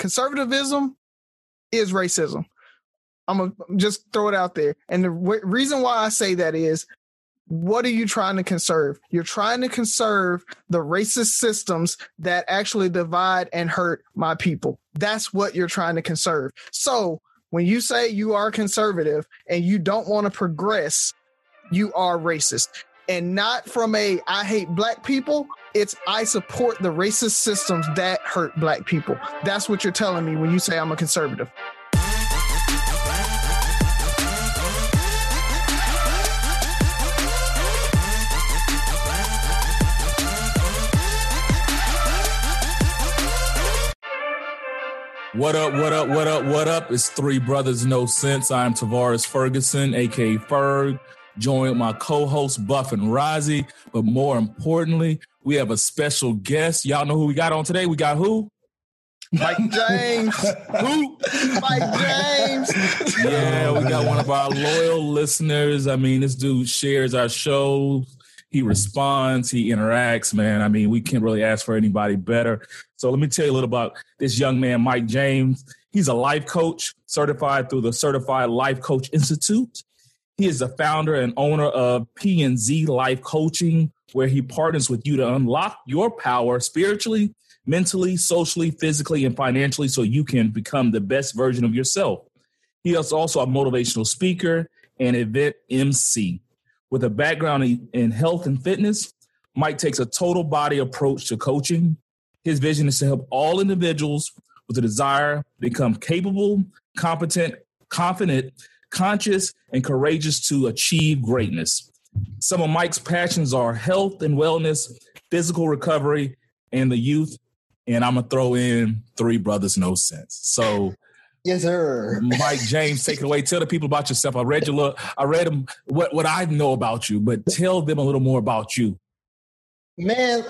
conservatism is racism. I'm gonna just throw it out there. And the w- reason why I say that is what are you trying to conserve? You're trying to conserve the racist systems that actually divide and hurt my people. That's what you're trying to conserve. So when you say you are conservative and you don't want to progress, you are racist. And not from a I hate black people, it's I support the racist systems that hurt black people. That's what you're telling me when you say I'm a conservative. What up, what up, what up, what up? It's Three Brothers No Sense. I'm Tavares Ferguson, aka Ferg, joined my co-host Buff and Rozzy. But more importantly, we have a special guest. Y'all know who we got on today? We got who? Mike James. who? Mike James. Yeah, we got one of our loyal listeners. I mean, this dude shares our show. he responds, he interacts, man. I mean, we can't really ask for anybody better. So let me tell you a little about this young man, Mike James. He's a life coach certified through the Certified Life Coach Institute. He is the founder and owner of P&Z Life Coaching, where he partners with you to unlock your power spiritually, mentally, socially, physically, and financially so you can become the best version of yourself. He is also a motivational speaker and event MC. With a background in health and fitness, Mike takes a total body approach to coaching. His vision is to help all individuals with a desire become capable, competent, confident, conscious, and courageous to achieve greatness. Some of Mike's passions are health and wellness, physical recovery, and the youth. And I'm gonna throw in three brothers, no sense. So Yes, sir. Mike James, take it away. Tell the people about yourself. I read your look. I read them what what I know about you, but tell them a little more about you. Man,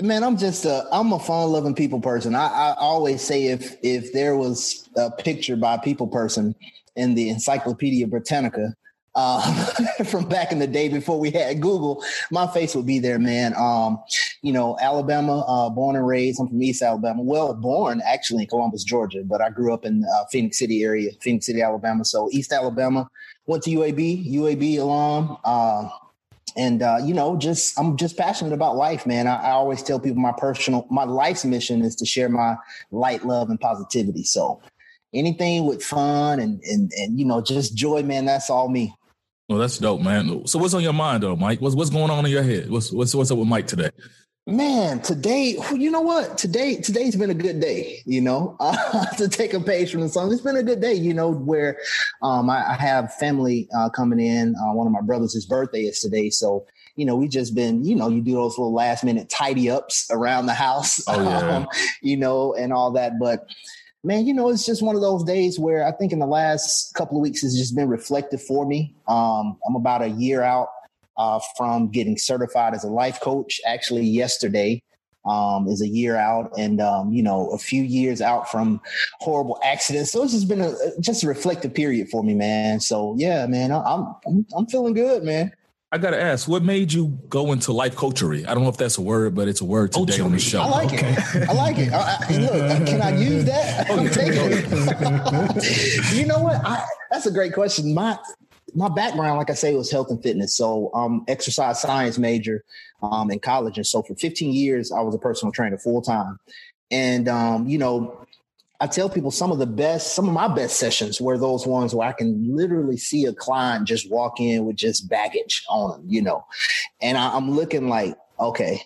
man, I'm just a I'm a fun loving people person. I, I always say if if there was a picture by a people person in the Encyclopedia Britannica, uh, from back in the day before we had Google, my face would be there, man. Um, you know, Alabama, uh, born and raised. I'm from East Alabama. Well, born actually in Columbus, Georgia, but I grew up in uh, Phenix City area, Phenix City, Alabama. So East Alabama. Went to UAB, UAB alum. Uh, and uh, you know, just I'm just passionate about life, man. I, I always tell people my personal, my life's mission is to share my light, love, and positivity. So anything with fun and and and you know just joy man that's all me well, that's dope, man. So, what's on your mind, though, Mike? What's what's going on in your head? What's what's what's up with Mike today? Man, today, you know what? Today, today's been a good day. You know, uh, to take a page from the song, it's been a good day. You know, where um, I, I, have family uh, coming in. Uh, one of my brothers' his birthday is today, so you know, we just been, you know, you do those little last minute tidy ups around the house, oh, yeah. um, you know, and all that. But man, you know, it's just one of those days where I think in the last couple of weeks has just been reflective for me. Um, I'm about a year out uh, from getting certified as a life coach. Actually, yesterday um, is a year out, and um, you know, a few years out from horrible accidents. So it's just been a just a reflective period for me, man. So yeah, man, I'm I'm, I'm feeling good, man. I gotta ask, what made you go into life coachery? I don't know if that's a word, but it's a word today coachery. on the show. I like okay. it. I like it. I, I, look, can I use that? I'm taking it. you know what? I, that's a great question. My my background, like I say, was health and fitness. So I'm exercise science major um, in college, and so for 15 years I was a personal trainer full time. And um, you know, I tell people some of the best, some of my best sessions were those ones where I can literally see a client just walk in with just baggage on them, you know, and I, am looking like, okay,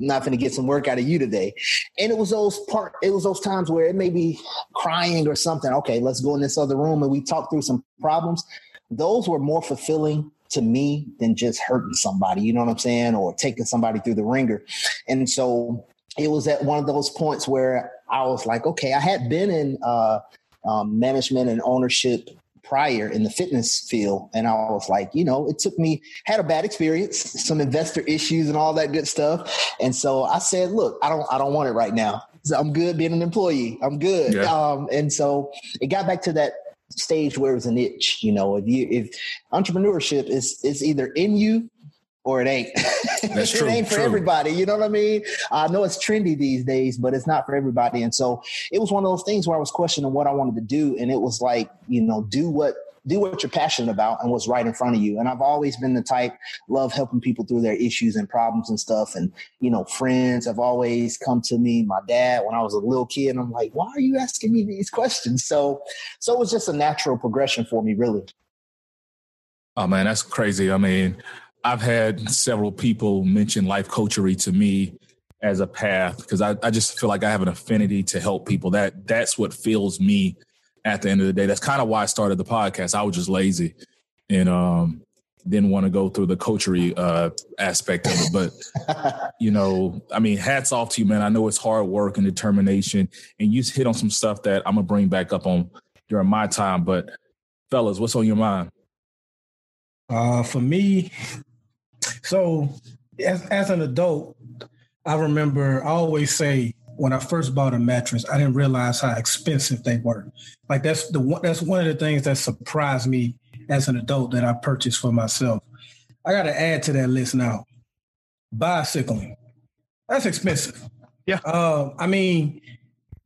I'm not to get some work out of you today. And it was those part, it was those times where it may be crying or something. Okay, let's go in this other room and we talk through some problems. Those were more fulfilling to me than just hurting somebody, you know what I'm saying, or taking somebody through the ringer. And so it was at one of those points where I was like, okay, I had been in uh, um, management and ownership prior in the fitness field. And I was like, you know, it took me, had a bad experience, some investor issues and all that good stuff. And so I said, look, I don't, I don't want it right now. I'm good being an employee. I'm good. Yeah. Um, and so it got back to that stage where it was an itch, you know, if you, if entrepreneurship is, is either in you or it ain't. it true, ain't for true. everybody. You know what I mean? I know it's trendy these days, but it's not for everybody. And so it was one of those things where I was questioning what I wanted to do. And it was like, you know, do what do what you're passionate about and what's right in front of you. And I've always been the type love helping people through their issues and problems and stuff. And you know, friends have always come to me. My dad, when I was a little kid, and I'm like, why are you asking me these questions? So, so it was just a natural progression for me, really. Oh man, that's crazy. I mean, I've had several people mention life coachery to me as a path because I, I just feel like I have an affinity to help people. That that's what fills me at the end of the day. That's kind of why I started the podcast. I was just lazy and um, didn't want to go through the coachery uh, aspect of it. But you know, I mean, hats off to you, man. I know it's hard work and determination, and you hit on some stuff that I'm gonna bring back up on during my time. But fellas, what's on your mind? Uh, for me, so as as an adult, I remember I always say when I first bought a mattress, I didn't realize how expensive they were. Like that's the one that's one of the things that surprised me as an adult that I purchased for myself. I got to add to that list now. Bicycling. That's expensive. Yeah. Uh, I mean,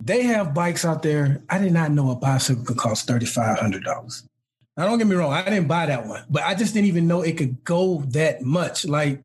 they have bikes out there. I did not know a bicycle could cost thirty five hundred dollars. Now, don't get me wrong, I didn't buy that one, but I just didn't even know it could go that much. Like,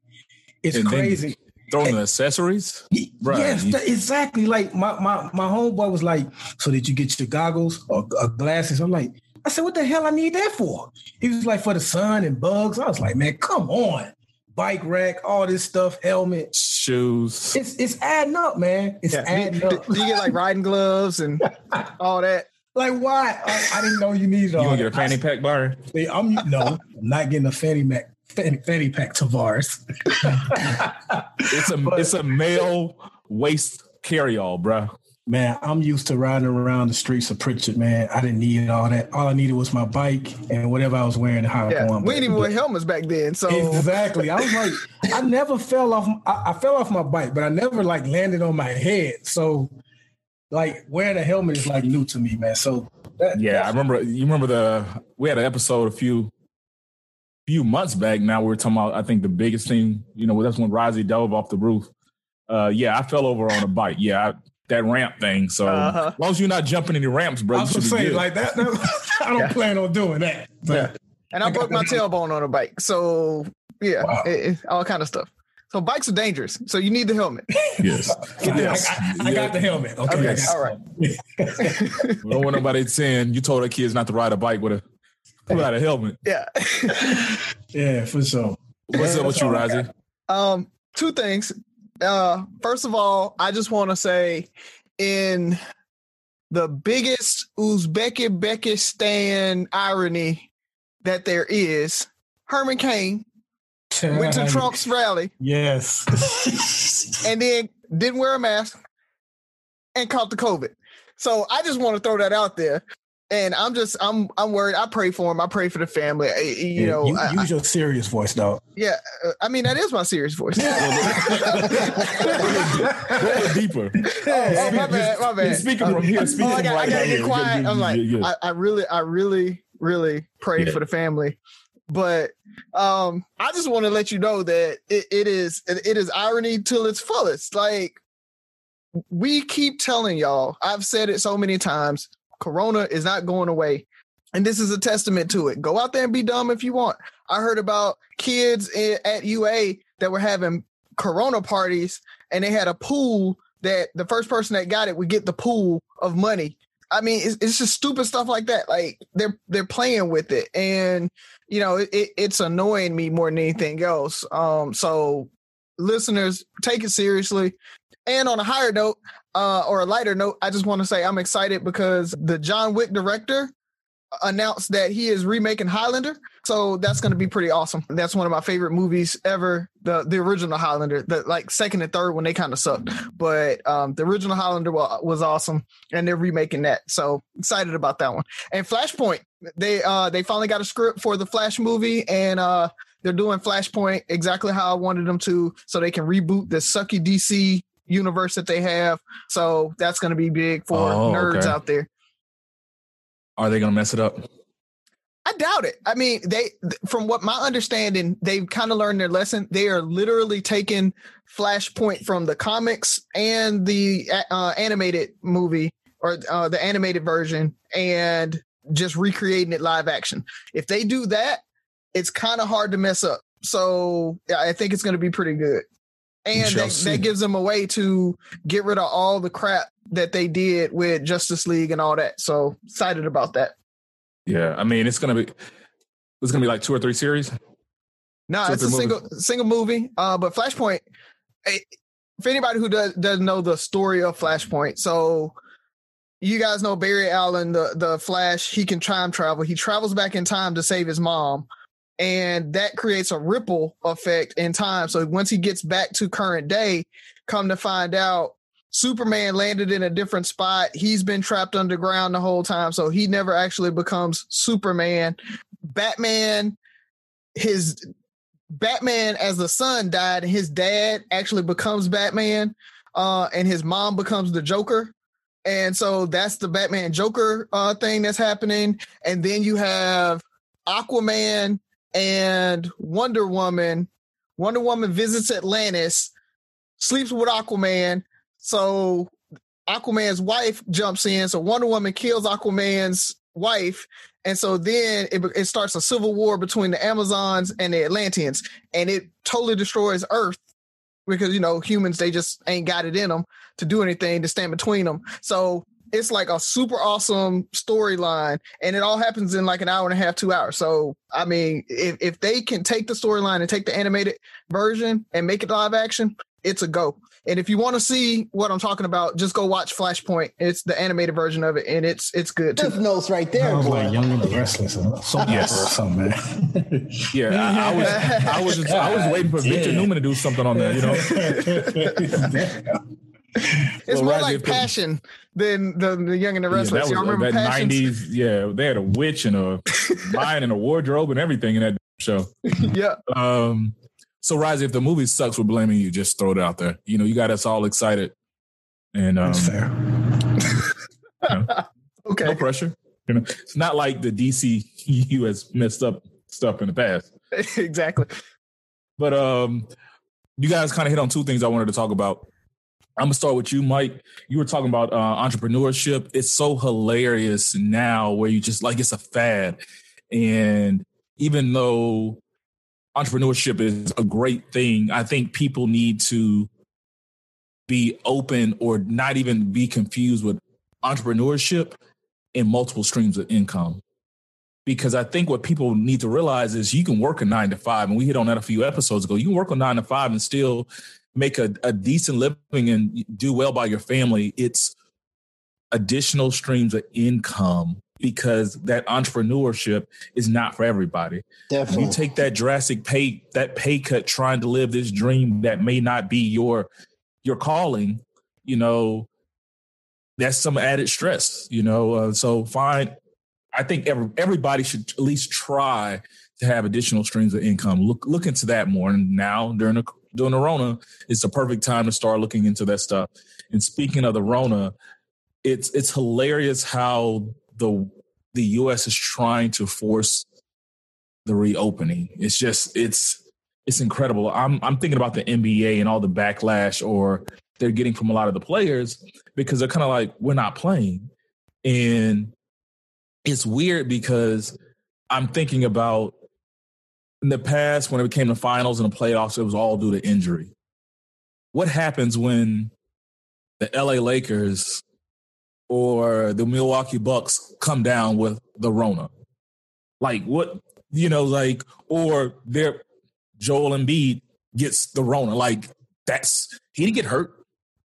it's and crazy. Throwing the accessories, right? Yes, exactly. Like my my my homeboy was like, "So did you get your goggles or, or glasses?" I'm like, I said, "What the hell I need that for?" He was like, "For the sun and bugs." I was like, "Man, come on." Bike rack, all this stuff, helmet, shoes. It's it's adding up, man. It's yeah. adding up. Do you get like riding gloves and all that? Like why? I, I didn't know you needed. You gonna get a fanny pack bar? I'm no, I'm not getting a fanny pack. Fanny, fanny pack Tavares. it's a but, it's a male waist carry all, bro. Man, I'm used to riding around the streets of Prichard, man. I didn't need all that. All I needed was my bike and whatever I was wearing. to How yeah, we didn't even wear helmets back then. So exactly, I was like, I never fell off. I, I, fell off my bike, but I never like landed on my head. So like wearing a helmet is like new to me, man. So that, yeah, I remember. You remember the we had an episode a few few months back. Now we are talking about. I think the biggest thing, you know, that's when Rozzy dove off the roof. Uh, yeah, I fell over on a bike. Yeah, I, that ramp thing. So uh-huh. as long as you're not jumping any ramps, bro, I was saying like that. that I don't yeah. plan on doing that. But yeah. And I, I broke my tailbone on a bike. So yeah, wow. it, it, all kind of stuff. So bikes are dangerous. So you need the helmet. Yes. yes. I, I, I, got the helmet. Okay. okay. All right. we don't want nobody saying you told our kids not to ride a bike with a without a helmet. Yeah. yeah, for sure. What's up with you, Rozzy? Um, two things. Uh, first of all, I just want to say in the biggest Uzbekistan irony that there is, Herman Cain went to Trump's rally. Yes. and then didn't wear a mask and caught the COVID. So I just want to throw that out there. And I'm just I'm I'm worried. I pray for him. I pray for the family. You yeah, know, you, use your serious voice, dog. Yeah, uh, I mean that is my serious voice. deeper. Oh, my bad, my bad. Speaking from here, speaking oh, I got, right I gotta get quiet. I'm like, I, I, really, I really, really pray yeah. for the family but um, I just want to let you know that it, it is it is irony till its fullest. Like we keep telling y'all, I've said it so many times. Corona is not going away. And this is a testament to it. Go out there and be dumb if you want. I heard about kids at UA that were having Corona parties and they had a pool that the first person that got it would get the pool of money. I mean, it's, it's just stupid stuff like that. Like they're they're playing with it, and you know, it, it's annoying me more than anything else. Um, so listeners, take it seriously. And on a higher note, uh, or a lighter note, I just want to say I'm excited because the John Wick director announced that he is remaking Highlander. So that's going to be pretty awesome. That's one of my favorite movies ever. The the original Highlander, the like second and third when they kind of sucked, but um, the original Highlander was, was awesome, and they're remaking that. So excited about that one. And Flashpoint, they uh they finally got a script for the Flash movie, and uh they're doing Flashpoint exactly how I wanted them to, so they can reboot the sucky DC universe that they have. So that's going to be big for oh, nerds okay. out there. Are they going to mess it up? I doubt it. I mean, they, from what my understanding, they've kind of learned their lesson. They are literally taking Flashpoint from the comics and the uh, animated movie or uh, the animated version and just recreating it live action. If they do that, it's kind of hard to mess up. So I think it's going to be pretty good. And that, that gives them a way to get rid of all the crap that they did with Justice League and all that. So excited about that. Yeah, I mean it's gonna be it's gonna be like two or three series. No, it's a movies. single single movie. Uh, but Flashpoint. It, eh, for anybody who does doesn't know the story of Flashpoint, so you guys know Barry Allen, the the Flash. He can time travel. He travels back in time to save his mom, and that creates a ripple effect in time. So once he gets back to current day, come to find out Superman landed in a different spot. He's been trapped underground the whole time, so he never actually becomes Superman. Batman, his Batman as the son died, and his dad actually becomes Batman, uh, and his mom becomes the Joker. And so that's the Batman Joker uh, thing that's happening. And then you have Aquaman and Wonder Woman. Wonder Woman visits Atlantis, sleeps with Aquaman, so Aquaman's wife jumps in. So Wonder Woman kills Aquaman's wife. And so then it, it starts a civil war between the Amazons and the Atlanteans. And it totally destroys Earth because, you know, humans, they just ain't got it in them to do anything to stand between them. So it's like a super awesome storyline and it all happens in like an hour and a half two hours so i mean if, if they can take the storyline and take the animated version and make it live action it's a go and if you want to see what I'm talking about, just go watch Flashpoint. It's the animated version of it, and it's it's good too. Cliff notes right there. I was like Young and the Restless, some yes. or something, man. yeah, I, I, was I was just, I was waiting for Victor Newman to do something on that. You know. it's well, more like passion than the, the Young and the Restless. Yeah, that was, remember that nineties? Yeah, they had a witch and a lion and a wardrobe and everything in that show. yeah. Um, so, Rise, if the movie sucks, we're blaming you. Just throw it out there. You know, you got us all excited. And um, That's fair. you know, okay. No pressure. You know, it's not like the DCU has messed up stuff in the past. exactly. But um, you guys kind of hit on two things I wanted to talk about. I'm gonna start with you, Mike. You were talking about uh, entrepreneurship. It's so hilarious now, where you just like it's a fad, and even though entrepreneurship is a great thing. I think people need to be open or not even be confused with entrepreneurship and multiple streams of income. Because I think what people need to realize is you can work a nine to five, and we hit on that a few episodes ago. You can work a nine to five and still make a, a decent living and do well by your family. It's additional streams of income because that entrepreneurship is not for everybody. Definitely. You take that drastic pay that pay cut trying to live this dream that may not be your your calling, you know, that's some added stress, you know. Uh, so fine I think every, everybody should at least try to have additional streams of income. Look look into that more. And now during the during the Rona, it's the perfect time to start looking into that stuff. And speaking of the Rona, it's it's hilarious how the the U.S. is trying to force the reopening. It's just it's it's incredible. I'm I'm thinking about the NBA and all the backlash or they're getting from a lot of the players because they're kind of like we're not playing, and it's weird because I'm thinking about in the past when it became the finals and the playoffs, it was all due to injury. What happens when the LA Lakers or the Milwaukee Bucks come down with the Rona. Like what you know, like or their Joel Embiid gets the Rona. Like that's he didn't get hurt.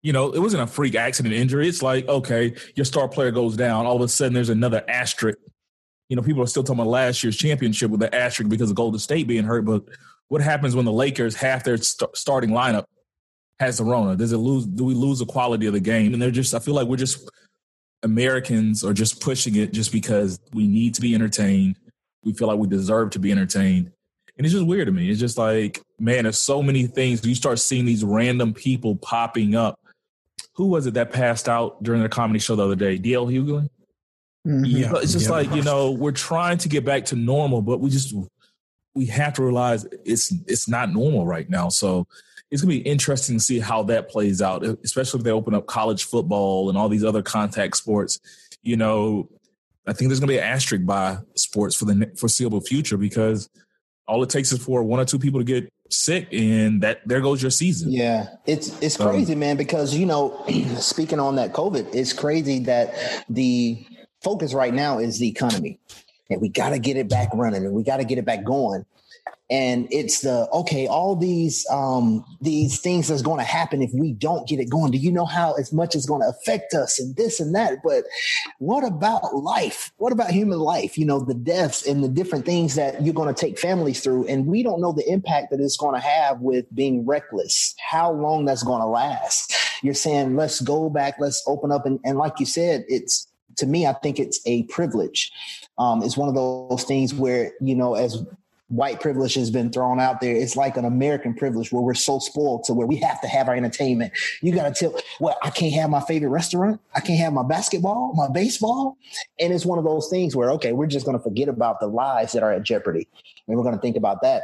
You know, it wasn't a freak accident injury. It's like, okay, your star player goes down. All of a sudden, there's another asterisk. You know, people are still talking about last year's championship with the asterisk because of Golden State being hurt. But what happens when the Lakers half their st- starting lineup has the Rona? Does it lose? Do we lose the quality of the game? And they're just, I feel like we're just Americans are just pushing it just because we need to be entertained. We feel like we deserve to be entertained. And it's just weird to me. It's just like, man, there's so many things. You start seeing these random people popping up. Who was it that passed out during the comedy show the other day? DL Hughley? Mm-hmm. Yeah, it's just yeah. like you know we're trying to get back to normal, but we just we have to realize it's it's not normal right now. So it's gonna be interesting to see how that plays out, especially if they open up college football and all these other contact sports. You know, I think there's gonna be an asterisk by sports for the foreseeable future because all it takes is for one or two people to get sick and that there goes your season. Yeah. It's it's crazy man because you know speaking on that covid it's crazy that the focus right now is the economy. And we got to get it back running and we got to get it back going and it's the okay all these um these things that's going to happen if we don't get it going. Do you know how as much is going to affect us and this and that? But what about life? What about human life? You know the deaths and the different things that you're going to take families through. And we don't know the impact that it's going to have with being reckless how long that's going to last. You're saying let's go back let's open up and, and like you said it's to me i think it's a privilege. Um, it's one of those things where you know as white privilege has been thrown out there. It's like an American privilege where we're so spoiled to where we have to have our entertainment. You got to tell, well, I can't have my favorite restaurant. I can't have my basketball, my baseball. And it's one of those things where, okay, we're just going to forget about the lives that are at jeopardy. And we're going to think about that.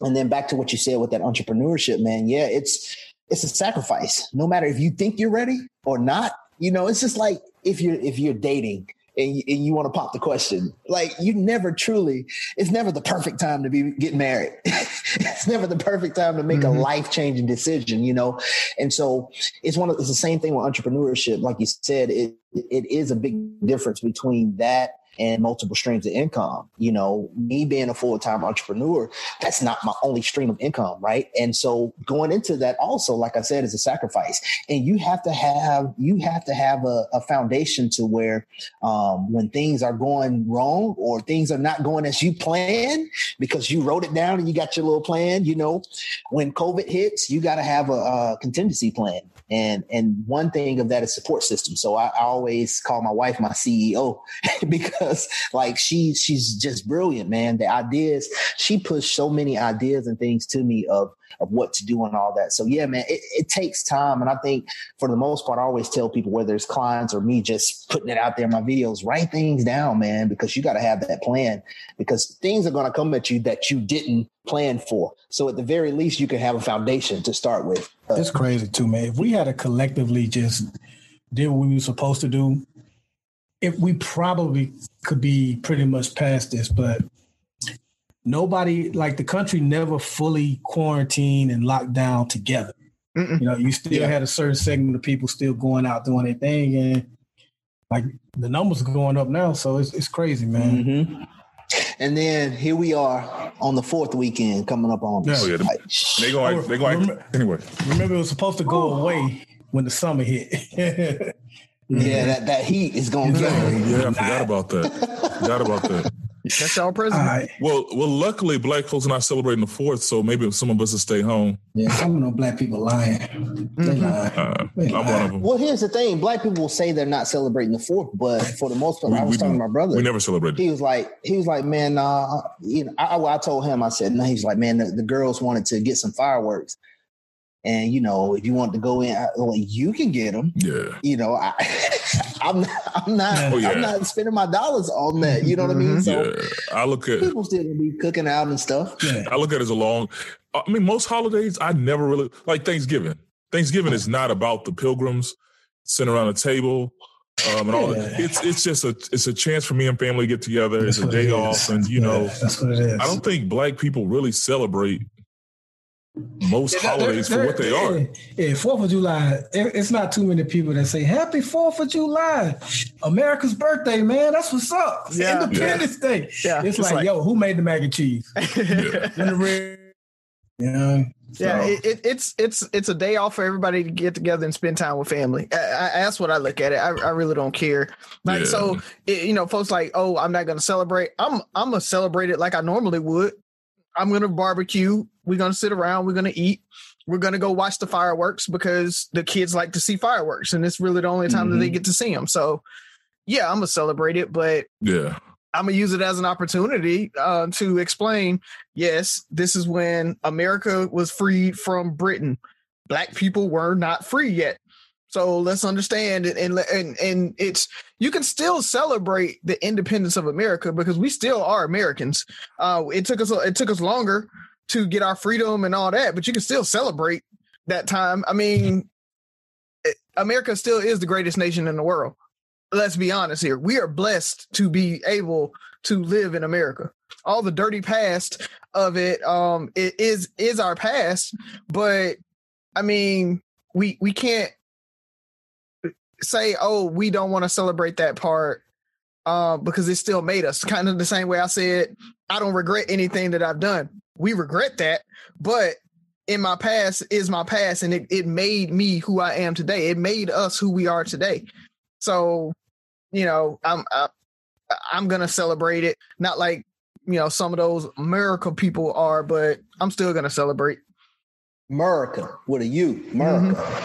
And then back to what you said with that entrepreneurship, man. Yeah, it's, it's a sacrifice. No matter if you think you're ready or not, you know, it's just like if you're, if you're dating, and you, and you want to pop the question. Like you never truly, it's never the perfect time to be getting married. it's never the perfect time to make mm-hmm. a life changing decision, you know. And so it's one of it's the same thing with entrepreneurship. Like you said, it it is a big difference between that and multiple streams of income. You know, me being a full time entrepreneur, that's not my only stream of income, right? And so going into that also, like I said, is a sacrifice. And you have to have you have to have a, a foundation to where um, when things are going wrong or things are not going as you plan because you wrote it down and you got your little plan. You know, when COVID hits, you got to have a, a contingency plan. And and one thing of that is support system. So I, I always call my wife my CEO because like she she's just brilliant, man. The ideas she pushed so many ideas and things to me of of what to do and all that. So yeah, man, it, it takes time. And I think for the most part, I always tell people whether it's clients or me just putting it out there in my videos, write things down, man, because you got to have that plan because things are going to come at you that you didn't plan for. So at the very least, you can have a foundation to start with. It's crazy too, man. If we had to collectively just did what we were supposed to do, if we probably could be pretty much past this, but nobody like the country never fully quarantined and locked down together. Mm-mm. You know, you still yeah. had a certain segment of people still going out doing their thing, and like the numbers are going up now, so it's it's crazy, man. Mm-hmm. And then here we are on the fourth weekend coming up on. Yeah, yeah they going. They going. Remember, anyway, remember it was supposed to go away when the summer hit. yeah, that, that heat is going to get. Yeah, I forgot about that. forgot about that. That's our president. Right. Well, well, luckily, black folks are not celebrating the fourth, so maybe some of us will stay home. Yeah, some of them black people lying. They mm-hmm. lying. Uh, they I'm one of them. Well, here's the thing: black people will say they're not celebrating the fourth, but for the most part, we, I was talking to my brother. We never celebrated. He was like, he was like, man, uh, you know, I, I told him, I said, no. He's like, man, the, the girls wanted to get some fireworks. And you know, if you want to go in, well, you can get them. Yeah. You know, I, I'm, I'm not, oh, yeah. I'm not spending my dollars on that. You know what I mean? So yeah. I look at people still gonna be cooking out and stuff. Yeah. I look at it as a long. I mean, most holidays I never really like Thanksgiving. Thanksgiving is not about the pilgrims sitting around a table. Um, and all that. It's it's just a it's a chance for me and family to get together. That's it's a day it off, and you know, that's what it is. I don't think black people really celebrate most yeah, holidays they're, they're, for what they are. Yeah, Fourth of July. It's not too many people that say Happy Fourth of July, America's birthday, man. That's what's up. It's yeah. Independence yeah. Day. Yeah, it's, it's like, like, yo, who made the mac and cheese? yeah. Yeah. Yeah, it, it, it's it's it's a day off for everybody to get together and spend time with family. I, I, that's what I look at it. I, I really don't care. Like yeah. so, it, you know, folks like, oh, I'm not going to celebrate. I'm I'm gonna celebrate it like I normally would. I'm gonna barbecue. We're gonna sit around. We're gonna eat. We're gonna go watch the fireworks because the kids like to see fireworks, and it's really the only time mm-hmm. that they mm-hmm. get to see them. So, yeah, I'm gonna celebrate it, but yeah, I'm gonna use it as an opportunity uh, to explain. Yes, this is when America was freed from Britain. Black people were not free yet. So let's understand it, and and and it's you can still celebrate the independence of America because we still are Americans. Uh, it took us it took us longer to get our freedom and all that, but you can still celebrate that time. I mean, America still is the greatest nation in the world. Let's be honest here. We are blessed to be able to live in America. All the dirty past of it um it is is our past, but I mean, we we can't say, oh, we don't want to celebrate that part uh, because it still made us. Kind of the same way I said, I don't regret anything that I've done. We regret that, but in my past is my past, and it, it made me who I am today. It made us who we are today. So, you know, I'm I, I'm gonna celebrate it. Not like you know some of those America people are, but I'm still gonna celebrate. America with a U, America. Mm-hmm.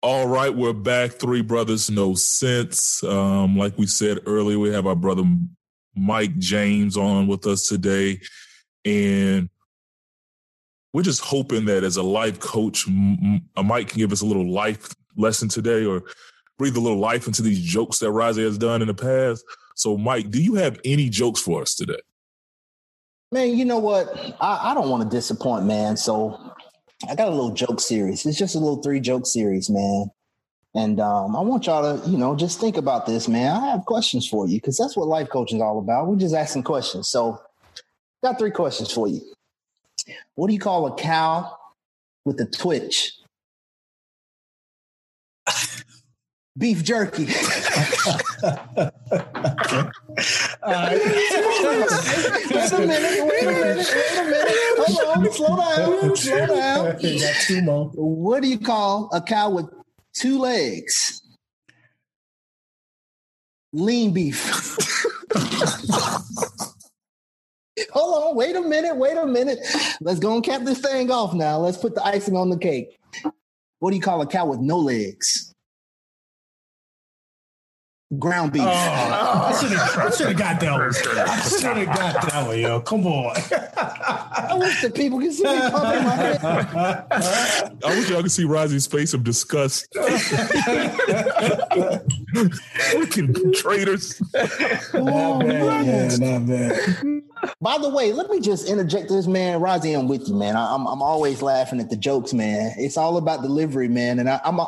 All right, we're back. Three brothers, no sense. Um, like we said earlier, we have our brother Mike James on with us today, and we're just hoping that as a life coach, Mike can give us a little life lesson today, or breathe a little life into these jokes that Razi has done in the past. So, Mike, do you have any jokes for us today? Man, you know what? I, I don't want to disappoint, man. So I got a little joke series. It's just a little three joke series, man. And um, I want y'all to, you know, just think about this, man. I have questions for you because that's what life coaching is all about. We're just asking questions. So, got three questions for you. What do you call a cow with a twitch? Beef jerky. Uh, wait a minute, wait a minute, wait a minute. Hold on, slow down, slow down. You got two more. What do you call a cow with two legs? Lean beef. Hold on, wait a minute, wait a minute. Let's go and cap this thing off now. Let's put the icing on the cake. What do you call a cow with no legs? Ground beef. Oh, I should have got that one. I should have got that one, yo. Come on. I wish the people could see me pumping my head. I wish y'all could see Razi's face of disgust. Freaking traitors. Not bad, yeah, not bad. By the way, let me just interject this, man. Razi, I'm with you, man. I, am I'm, I'm always laughing at the jokes, man. It's all about delivery, man. And I, I'm a,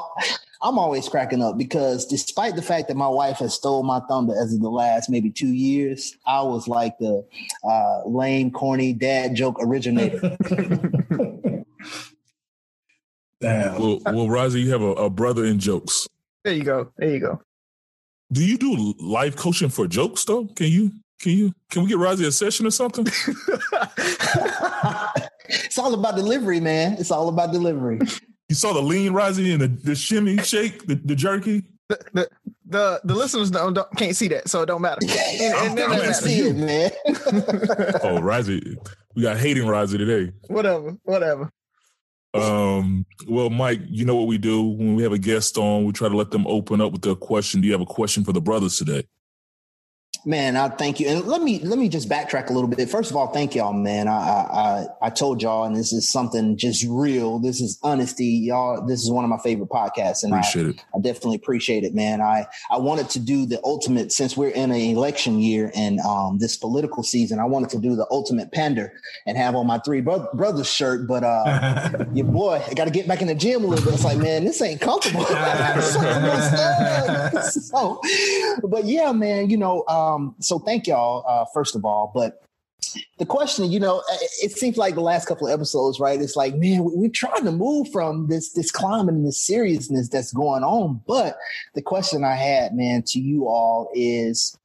I'm always cracking up because despite the fact that my wife has stole my thunder as of the last maybe two years, I was like the uh, lame, corny dad joke originator. Damn. Well, well, Razi, you have a, a brother in jokes. There you go. There you go. Do you do life coaching for jokes though? Can you? Can you? Can we get Razi a session or something? it's all about delivery, man. It's all about delivery. You saw the lean rising and the, the shimmy shake, the, the jerky. The, the the the listeners don't, don't, can't see that, so it don't matter. And, and I'm, I'm see it, man. oh, Razi, we got hating Razi today. Whatever, whatever. Um. Well, Mike, you know what we do when we have a guest on, we try to let them open up with a question. Do you have a question for the brothers today? Man, I thank you. And let me let me just backtrack a little bit. First of all, thank y'all, man. I I I told y'all, and this is something just real. This is honesty, y'all. This is one of my favorite podcasts, and appreciate I, it. I definitely appreciate it, man. I I wanted to do the ultimate since we're in an election year and um this political season. I wanted to do the ultimate pander and have on my three bro- brothers shirt, but uh, your boy, I got to get back in the gym a little bit. It's like, man, this ain't comfortable. so, but yeah, man, you know. Um, um, so thank y'all, uh, first of all. But the question, you know, it seems like the last couple of episodes, right? It's like, man, we, are trying to move from this this climate and this seriousness that's going on. But the question I had, man, to you all is,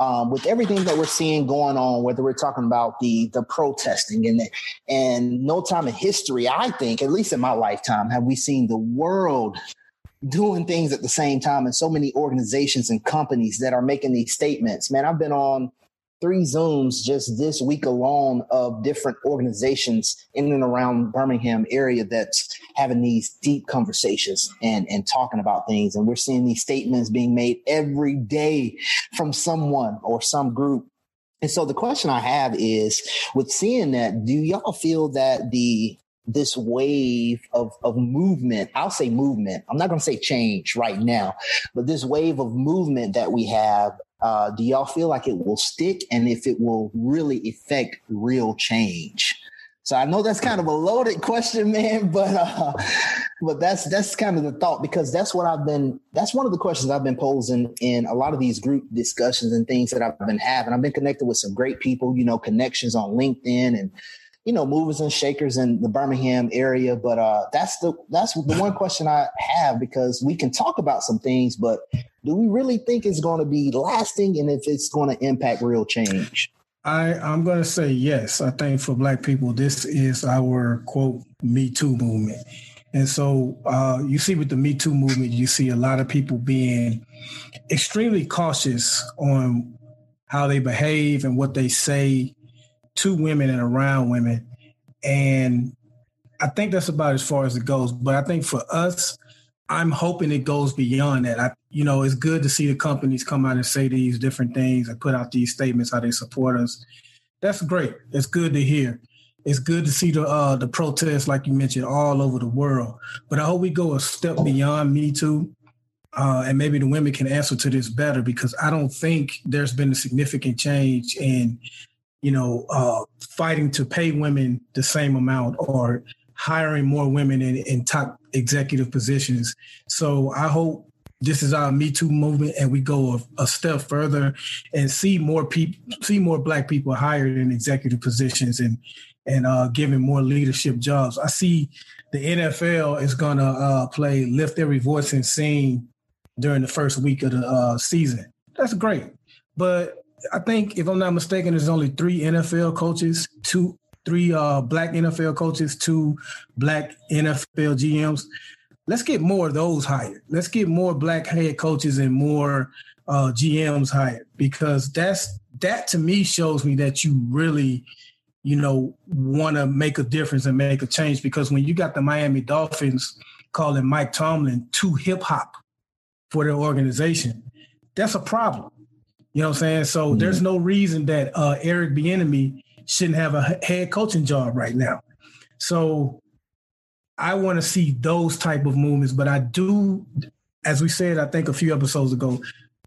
um, with everything that we're seeing going on, whether we're talking about the the protesting and and no time in history, I think, at least in my lifetime, have we seen the world doing things at the same time and so many organizations and companies that are making these statements. Man, I've been on three Zooms just this week alone of different organizations in and around Birmingham area that's having these deep conversations and, and talking about things. And we're seeing these statements being made every day from someone or some group. And so the question I have is with seeing that, do y'all feel that the this wave of, of movement. I'll say movement. I'm not going to say change right now, but this wave of movement that we have uh, do y'all feel like it will stick and if it will really affect real change? So I know that's kind of a loaded question, man, but uh, but that's that's kind of the thought because that's what I've been. That's one of the questions I've been posing in a lot of these group discussions and things that I've been having. I've been connected with some great people, you know, connections on LinkedIn and you know, movers and shakers in the Birmingham area. But uh, that's the that's the one question I have because we can talk about some things, but do we really think it's going to be lasting and if it's going to impact real change? I, I'm going to say yes. I think for Black people, this is our quote Me Too movement. And so uh, you see with the Me Too movement, you see a lot of people being extremely cautious on how they behave and what they say to women and around women. And I think that's about as far as it goes. But I think for us, I'm hoping it goes beyond that. I, you know, it's good to see the companies come out and say these different things and put out these statements how they support us. That's great. It's good to hear. It's good to see the uh, the protests, like you mentioned, all over the world. But I hope we go a step beyond Me Too, uh, and maybe the women can answer to this better because I don't think there's been a significant change in you know, uh, fighting to pay women the same amount or hiring more women in, in top executive positions. So I hope this is our Me Too movement, and we go a, a step further and see more people, see more Black people hired in executive positions and and uh, given more leadership jobs. I see the NFL is going to uh, play "Lift Every Voice and Sing" during the first week of the uh, season. That's great, but I think if I'm not mistaken, there's only three NFL coaches, two, three uh, black NFL coaches, two black NFL GMs. Let's get more of those hired. Let's get more black head coaches and more uh, GMs hired because that's that to me shows me that you really, you know, want to make a difference and make a change. Because when you got the Miami Dolphins calling Mike Tomlin too hip hop for their organization, that's a problem. You know what I'm saying? So mm-hmm. there's no reason that uh, Eric Bieniemy shouldn't have a head coaching job right now. So I want to see those type of movements, but I do, as we said, I think a few episodes ago,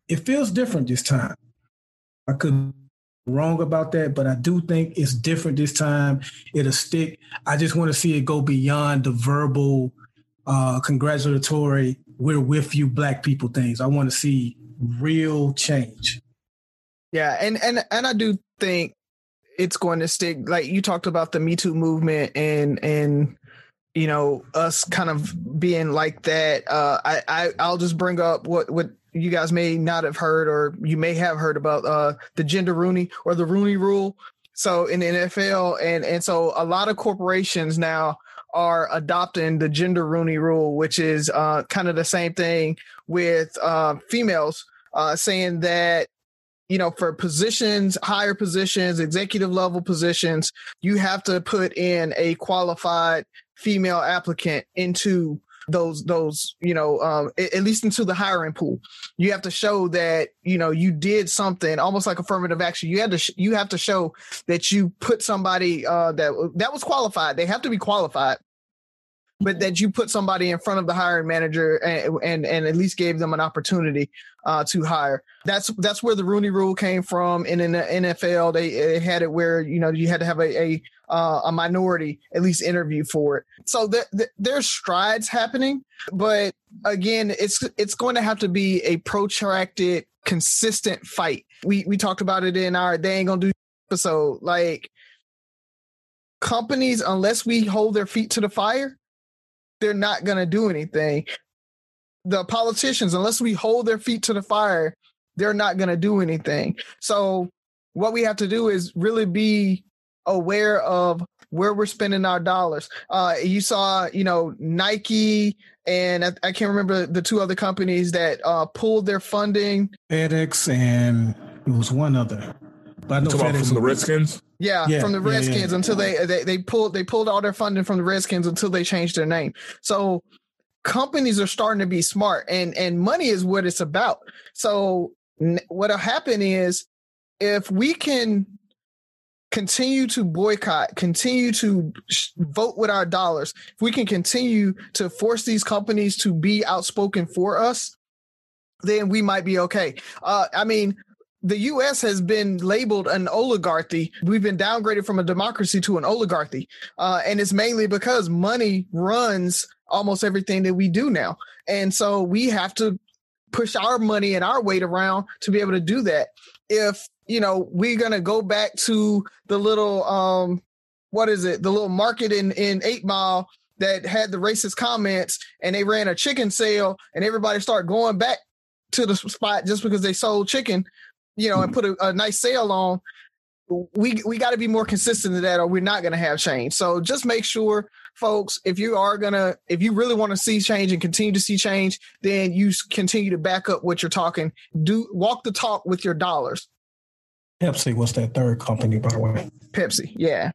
it feels different this time. I could be wrong about that, but I do think it's different this time. It'll stick. I just want to see it go beyond the verbal, uh, congratulatory, we're with you, black people things. I want to see real change. Yeah, and and and I do think it's going to stick. Like you talked about the Me Too movement and and you know us kind of being like that. Uh, I, I I'll just bring up what what you guys may not have heard or you may have heard about uh, the gender Rooney or the Rooney Rule. So in the NFL and and so a lot of corporations now are adopting the gender Rooney Rule, which is uh, kind of the same thing with uh, females, uh, saying that you know, for positions, higher positions, executive level positions, you have to put in a qualified female applicant into those those you know um, at least into the hiring pool. You have to show that you know you did something almost like affirmative action. You had to sh- you have to show that you put somebody uh, that that was qualified. They have to be qualified but that you put somebody in front of the hiring manager and and, and at least gave them an opportunity uh, to hire. That's that's where the Rooney Rule came from. And in the NFL, they, they had it where you know you had to have a a, uh, a minority at least interview for it. So th- th- there's strides happening, but again, it's it's going to have to be a protracted, consistent fight. We we talked about it in our they ain't gonna do episode like companies unless we hold their feet to the fire they're not going to do anything. The politicians, unless we hold their feet to the fire, they're not going to do anything. So what we have to do is really be aware of where we're spending our dollars. Uh, you saw, you know, Nike and I, I, can't remember the two other companies that uh, pulled their funding. FedEx and it was one other. But I know FedEx from the Redskins. Yeah, yeah, from the Redskins yeah, yeah. until they, they they pulled they pulled all their funding from the Redskins until they changed their name. So companies are starting to be smart, and and money is what it's about. So what'll happen is if we can continue to boycott, continue to vote with our dollars, if we can continue to force these companies to be outspoken for us, then we might be okay. Uh, I mean, the U.S. has been labeled an oligarchy. We've been downgraded from a democracy to an oligarchy, uh, and it's mainly because money runs almost everything that we do now, and so we have to push our money and our weight around to be able to do that. If you know, we're gonna go back to the little um what is it, the little market in in Eight Mile that had the racist comments and they ran a chicken sale and everybody started going back to the spot just because they sold chicken, you know, and put a, a nice sale on. We we got to be more consistent to that, or we're not going to have change. So just make sure, folks, if you are gonna, if you really want to see change and continue to see change, then you continue to back up what you're talking. Do walk the talk with your dollars. Pepsi was that third company, by the way. Pepsi, yeah.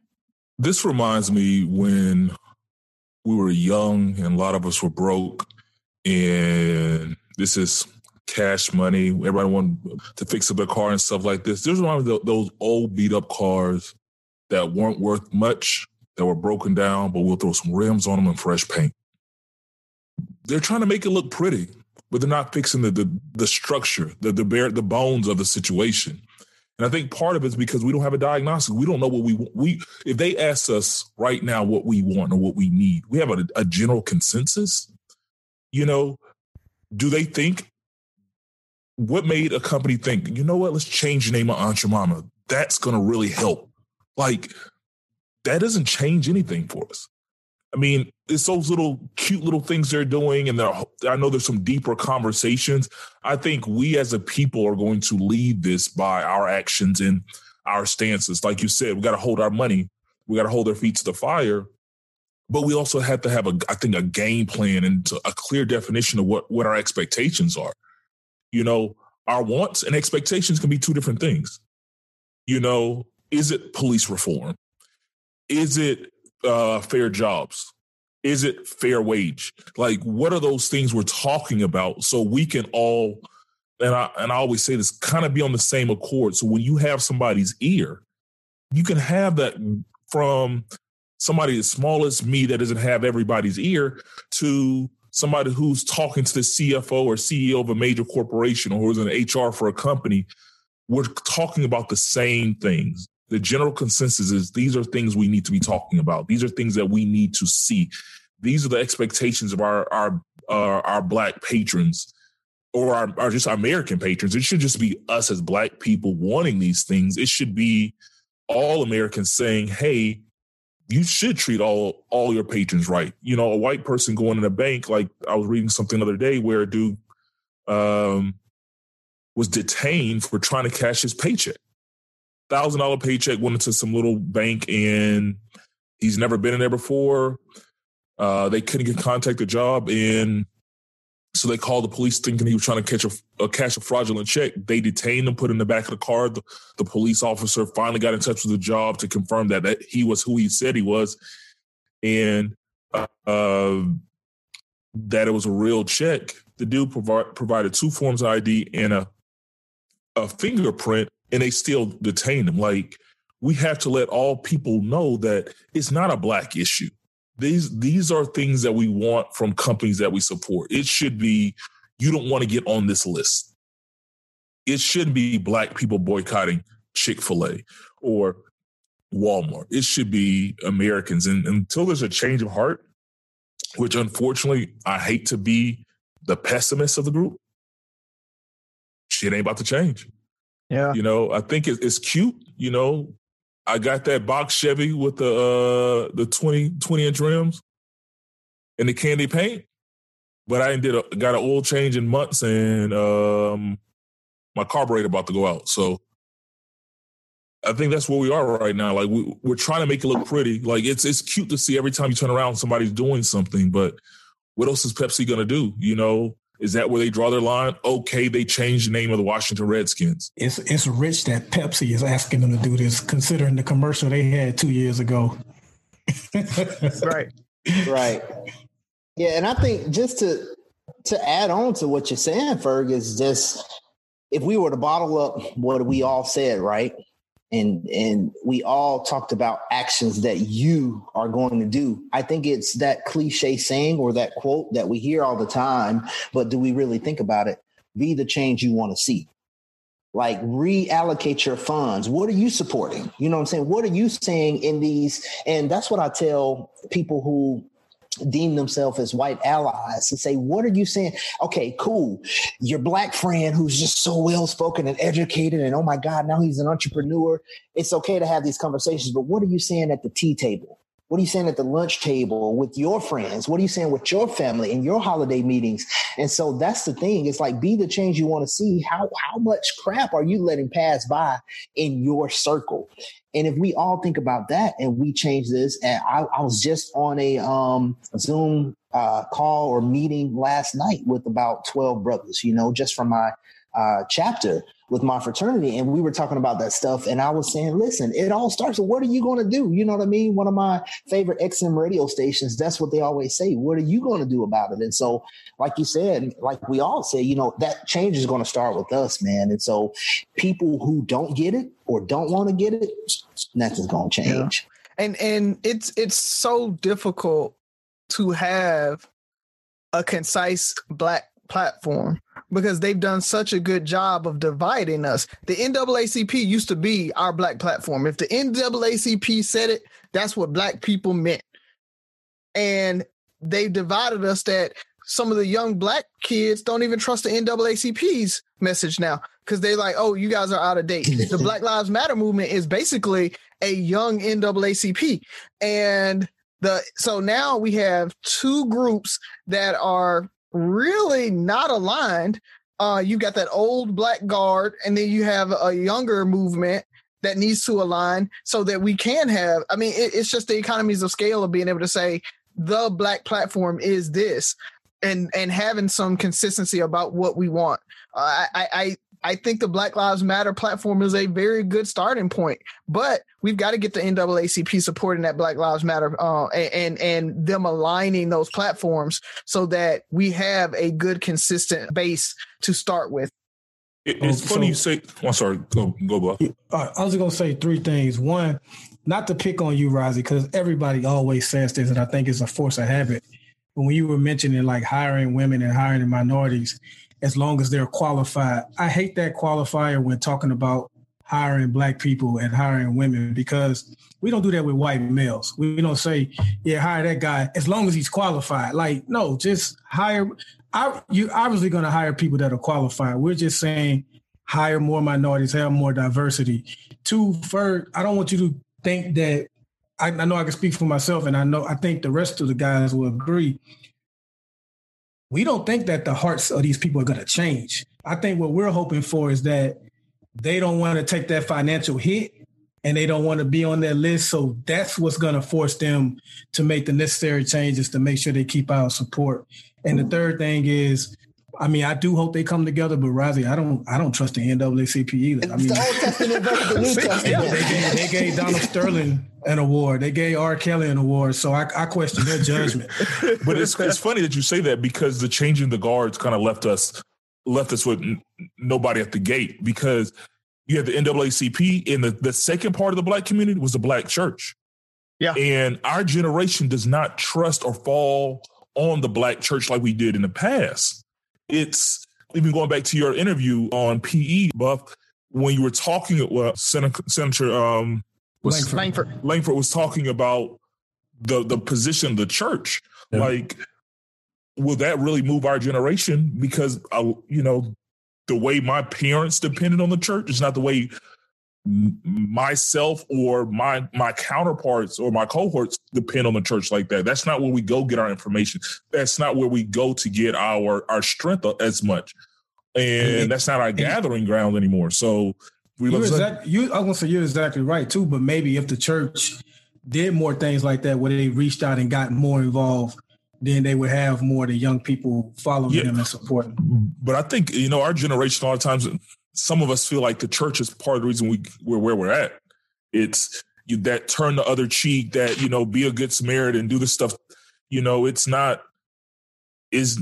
This reminds me when we were young and a lot of us were broke, and this is cash money. Everybody wanted to fix up their car and stuff like this. There's a lot of those old beat up cars that weren't worth much, that were broken down, but we'll throw some rims on them and fresh paint. They're trying to make it look pretty, but they're not fixing the the, the structure, the the bare the bones of the situation. And I think part of it is because we don't have a diagnostic. We don't know what we want. We if they ask us right now what we want or what we need, we have a, a general consensus. You know, do they think what made a company think, you know what, let's change the name of Aunt Jemima. That's gonna really help. Like that doesn't change anything for us. I mean, it's those little cute little things they're doing, and I know there's some deeper conversations. I think we as a people are going to lead this by our actions and our stances. Like you said, we got to hold our money, we got to hold our feet to the fire, but we also have to have a, I think, a game plan and a clear definition of what what our expectations are. You know, our wants and expectations can be two different things. You know, is it police reform? Is it uh, fair jobs? Is it fair wage? Like, what are those things we're talking about so we can all, and I, and I always say this, kind of be on the same accord. So when you have somebody's ear, you can have that from somebody as small as me that doesn't have everybody's ear to somebody who's talking to the CFO or CEO of a major corporation or who's in HR for a company. We're talking about the same things the general consensus is these are things we need to be talking about. These are things that we need to see. These are the expectations of our our uh, our black patrons or our, just our American patrons. It should just be us as black people wanting these things. It should be all Americans saying, "Hey, you should treat all all your patrons right." You know, a white person going in a bank, like I was reading something the other day where a dude um, was detained for trying to cash his paycheck thousand dollar paycheck went into some little bank and he's never been in there before. Uh, they couldn't get contact the job and so they called the police thinking he was trying to catch a, a cash a fraudulent check. They detained him, put him in the back of the car. The, the, police officer finally got in touch with the job to confirm that, that he was who he said he was, and uh, that it was a real check. The dude provi- provided two forms of ID and a a fingerprint and they still detain him. Like we have to let all people know that it's not a black issue. These these are things that we want from companies that we support. It should be you don't want to get on this list. It shouldn't be black people boycotting Chick-fil-A or Walmart. It should be Americans. And until there's a change of heart, which unfortunately I hate to be the pessimist of the group, shit ain't about to change. Yeah. You know, I think it's cute. You know, I got that box Chevy with the uh the 20, 20 inch rims and the candy paint, but I did a, got an oil change in months and um my carburetor about to go out. So I think that's where we are right now. Like we, we're trying to make it look pretty. Like it's it's cute to see every time you turn around somebody's doing something, but what else is Pepsi gonna do? You know, is that where they draw their line? Okay, they changed the name of the Washington Redskins. It's it's rich that Pepsi is asking them to do this, considering the commercial they had two years ago. right. Right. Yeah, and I think just to to add on to what you're saying, Ferg, is just if we were to bottle up what we all said, right? And and we all talked about actions that you are going to do. I think it's that cliche saying or that quote that we hear all the time, but do we really think about it? Be the change you want to see. Like reallocate your funds. What are you supporting? You know what I'm saying? What are you saying in these? And that's what I tell people who deem themselves as white allies and say, What are you saying? Okay, cool. Your black friend who's just so well spoken and educated, and oh my God, now he's an entrepreneur. It's okay to have these conversations, but what are you saying at the tea table? What are you saying at the lunch table with your friends? What are you saying with your family in your holiday meetings? And so that's the thing. It's like be the change you want to see. How how much crap are you letting pass by in your circle? And if we all think about that and we change this, and I, I was just on a um, Zoom uh, call or meeting last night with about 12 brothers, you know, just from my uh, chapter with my fraternity. And we were talking about that stuff. And I was saying, listen, it all starts with what are you going to do? You know what I mean? One of my favorite XM radio stations, that's what they always say. What are you going to do about it? And so, like you said, like we all say, you know, that change is going to start with us, man. And so, people who don't get it or don't want to get it, nothing's going to change. Yeah. And and it's it's so difficult to have a concise black platform because they've done such a good job of dividing us. The NAACP used to be our black platform. If the NAACP said it, that's what black people meant. And they divided us that some of the young black kids don't even trust the NAACP's message now because they're like, oh, you guys are out of date. the Black Lives Matter movement is basically a young NAACP. And the so now we have two groups that are really not aligned. Uh, you got that old black guard, and then you have a younger movement that needs to align so that we can have. I mean, it, it's just the economies of scale of being able to say the black platform is this, and and having some consistency about what we want. Uh, I, I I think the Black Lives Matter platform is a very good starting point, but we've got to get the NAACP supporting that Black Lives Matter uh, and and them aligning those platforms so that we have a good, consistent base to start with. it's funny you say. I'm oh, sorry. Go go, Buff. I was going to say three things. One, not to pick on you, Rozzy, because everybody always says this, and I think it's a force of habit. But when you were mentioning like hiring women and hiring minorities, as long as they're qualified. I hate that qualifier when talking about hiring black people and hiring women because we don't do that with white males. We don't say, yeah, hire that guy as long as he's qualified. Like, no, just hire. I, you obviously going to hire people that are qualified. We're just saying hire more minorities, have more diversity. Two, third, I don't want you to think that I, I know I can speak for myself, and I know I think the rest of the guys will agree we don't think that the hearts of these people are going to change. I think what we're hoping for is that they don't want to take that financial hit and they don't want to be on that list. So that's what's going to force them to make the necessary changes to make sure they keep our support. And the third thing is, I mean, I do hope they come together, but Rozzy, I don't, I don't trust the NAACP either. I mean, the Old Testament versus the New Testament. Yeah, they gave, they gave Donald Sterling an award. They gave R. Kelly an award, so I, I question their judgment. but it's it's funny that you say that because the changing the guards kind of left us left us with n- nobody at the gate because you had the NAACP and the, the second part of the black community was the black church. Yeah. And our generation does not trust or fall on the black church like we did in the past. It's even going back to your interview on PE, Buff, when you were talking well, Senator, Senator um, was Lankford. Lankford was talking about the the position of the church. Yeah. Like, will that really move our generation? Because I, uh, you know, the way my parents depended on the church is not the way myself or my my counterparts or my cohorts depend on the church like that. That's not where we go get our information. That's not where we go to get our our strength as much. and that's not our gathering ground anymore. So we look exact, you I want to say you're exactly right too, but maybe if the church did more things like that where they reached out and got more involved, then they would have more of the young people following Yeah. them and supporting. but I think you know our generation. A lot of times, some of us feel like the church is part of the reason we we're where we're at. It's you that turn the other cheek, that you know, be a good Samaritan, do the stuff. You know, it's not. Is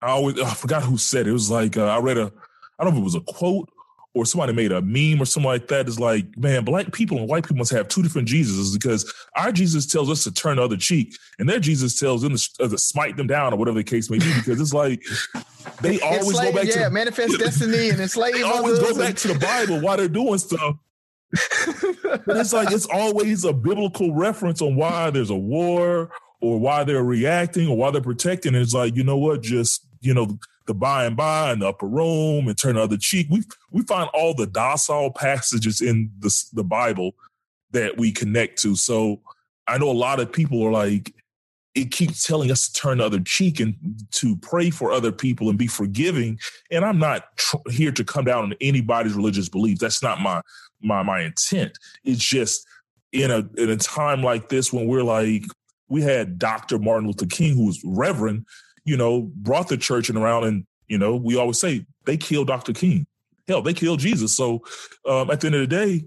I always I forgot who said it. It was like uh, I read a I don't know if it was a quote or somebody made a meme or something like that. Is like, man, black people and white people must have two different Jesuses because our Jesus tells us to turn the other cheek, and their Jesus tells them to, uh, to smite them down or whatever the case may be. Because it's like they always go back yeah, to manifest destiny and enslave they always go back and- to the Bible while they're doing stuff. But it's like it's always a biblical reference on why there's a war or why they're reacting or why they're protecting. And it's like, you know what, just you know, the by and by in the upper room and turn the other cheek. We we find all the docile passages in the the Bible that we connect to. So I know a lot of people are like, it keeps telling us to turn the other cheek and to pray for other people and be forgiving. And I'm not tr- here to come down on anybody's religious beliefs. That's not my my my intent. It's just in a in a time like this when we're like we had Dr. Martin Luther King, who was Reverend, you know, brought the church and around, and you know, we always say they killed Dr. King. Hell, they killed Jesus. So um, at the end of the day,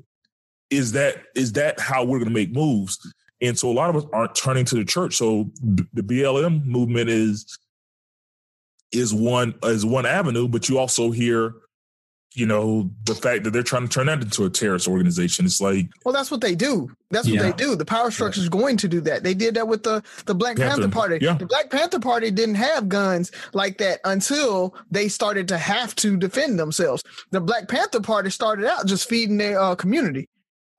is that is that how we're going to make moves? And so a lot of us aren't turning to the church. So the BLM movement is is one is one avenue, but you also hear, you know, the fact that they're trying to turn that into a terrorist organization. It's like Well, that's what they do. That's what Yeah. they do. The power structure is going to do that. They did that with the the Black Panther, Panther, Party. yeah. The Black Panther Party didn't have guns like that until they started to have to defend themselves. The Black Panther Party started out just feeding their uh, community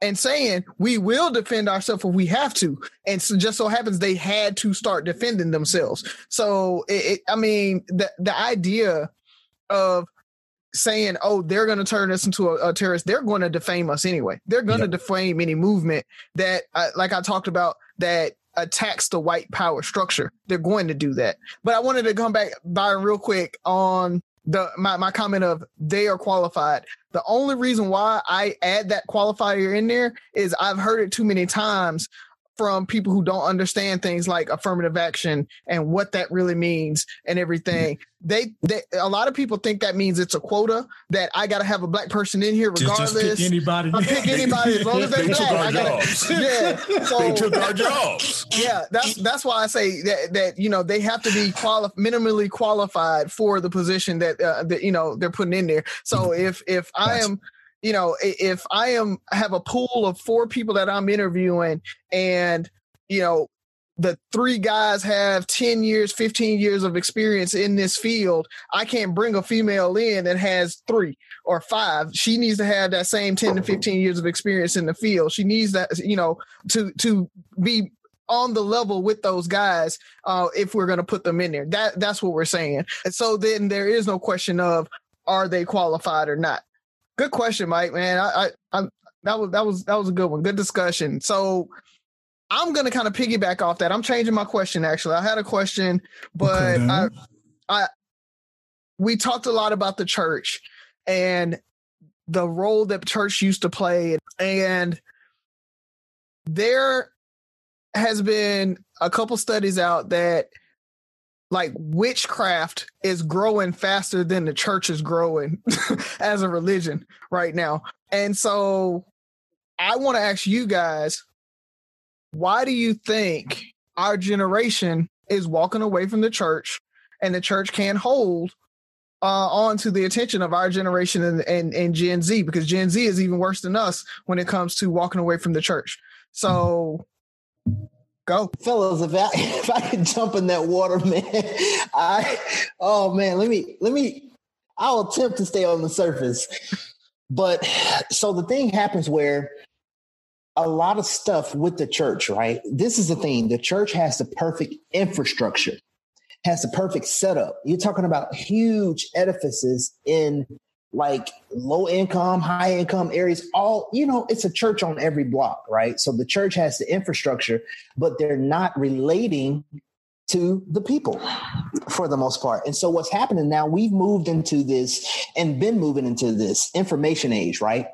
and saying we will defend ourselves if we have to. And so just so happens they had to start defending themselves. So it, it, I mean, the the idea of saying, "Oh, they're going to turn us into a, a terrorist," they're going to defame us anyway. They're going to defame any movement that, uh, like I talked about, that attacks the white power structure. They're going to do that. But I wanted to come back by real quick on the my, my comment of they are qualified. The only reason why I add that qualifier in there is I've heard it too many times from people who don't understand things like affirmative action and what that really means and everything. They, they a lot of people think that means it's a quota that I got to have a black person in here regardless. just pick anybody. I pick anybody as long as They took black. our I gotta- jobs. yeah. So they took our jobs. yeah, that's that's why I say that that you know they have to be quali- minimally qualified for the position that uh, that you know they're putting in there. So if if I am you know if I am have a pool of four people that I'm interviewing and you know the three guys have 10 years 15 years of experience in this field i can't bring a female in that has three or five she needs to have that same 10 to 15 years of experience in the field she needs that you know to to be on the level with those guys uh, if we're going to put them in there. That that's what we're saying. And so then there is no question of are they qualified or not. Good question, Mike. Man, I, I, I that was that was that was a good one. Good discussion. So I'm going to kind of piggyback off that. I'm changing my question. Actually, I had a question, but Okay. I, I we talked a lot about the church and the role that church used to play and there has been a couple studies out that like witchcraft is growing faster than the church is growing as a religion right now. And so I want to ask you guys why do you think our generation is walking away from the church and the church can't hold uh, on to the attention of our generation and, and, and Gen Z because Gen Z is even worse than us when it comes to walking away from the church. So go. fellas if i if i could jump in that water man i oh man let me let me i'll attempt to stay on the surface. But so the thing happens where a lot of stuff with the church right? This is the thing. The church has the perfect infrastructure has the perfect setup. You're talking about huge edifices in like low income, high income areas, all, you know, it's a church on every block, right? So the church has the infrastructure, but they're not relating to the people for the most part. And so what's happening now, we've moved into this and been moving into this information age, right?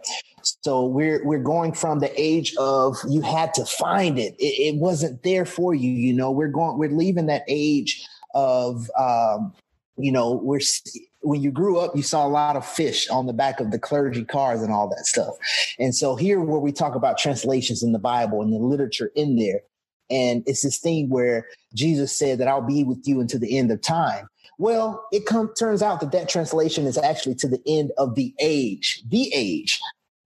So we're we're going from the age of you had to find it. It, it wasn't there for you, you know. We're going we're leaving that age of um, you know, we're when you grew up, you saw a lot of fish on the back of the clergy cars and all that stuff. And so here, where we talk about translations in the Bible and the literature in there, and it's this thing where Jesus said that I'll be with you until the end of time. Well, it com- turns out that that translation is actually to the end of the age, the age,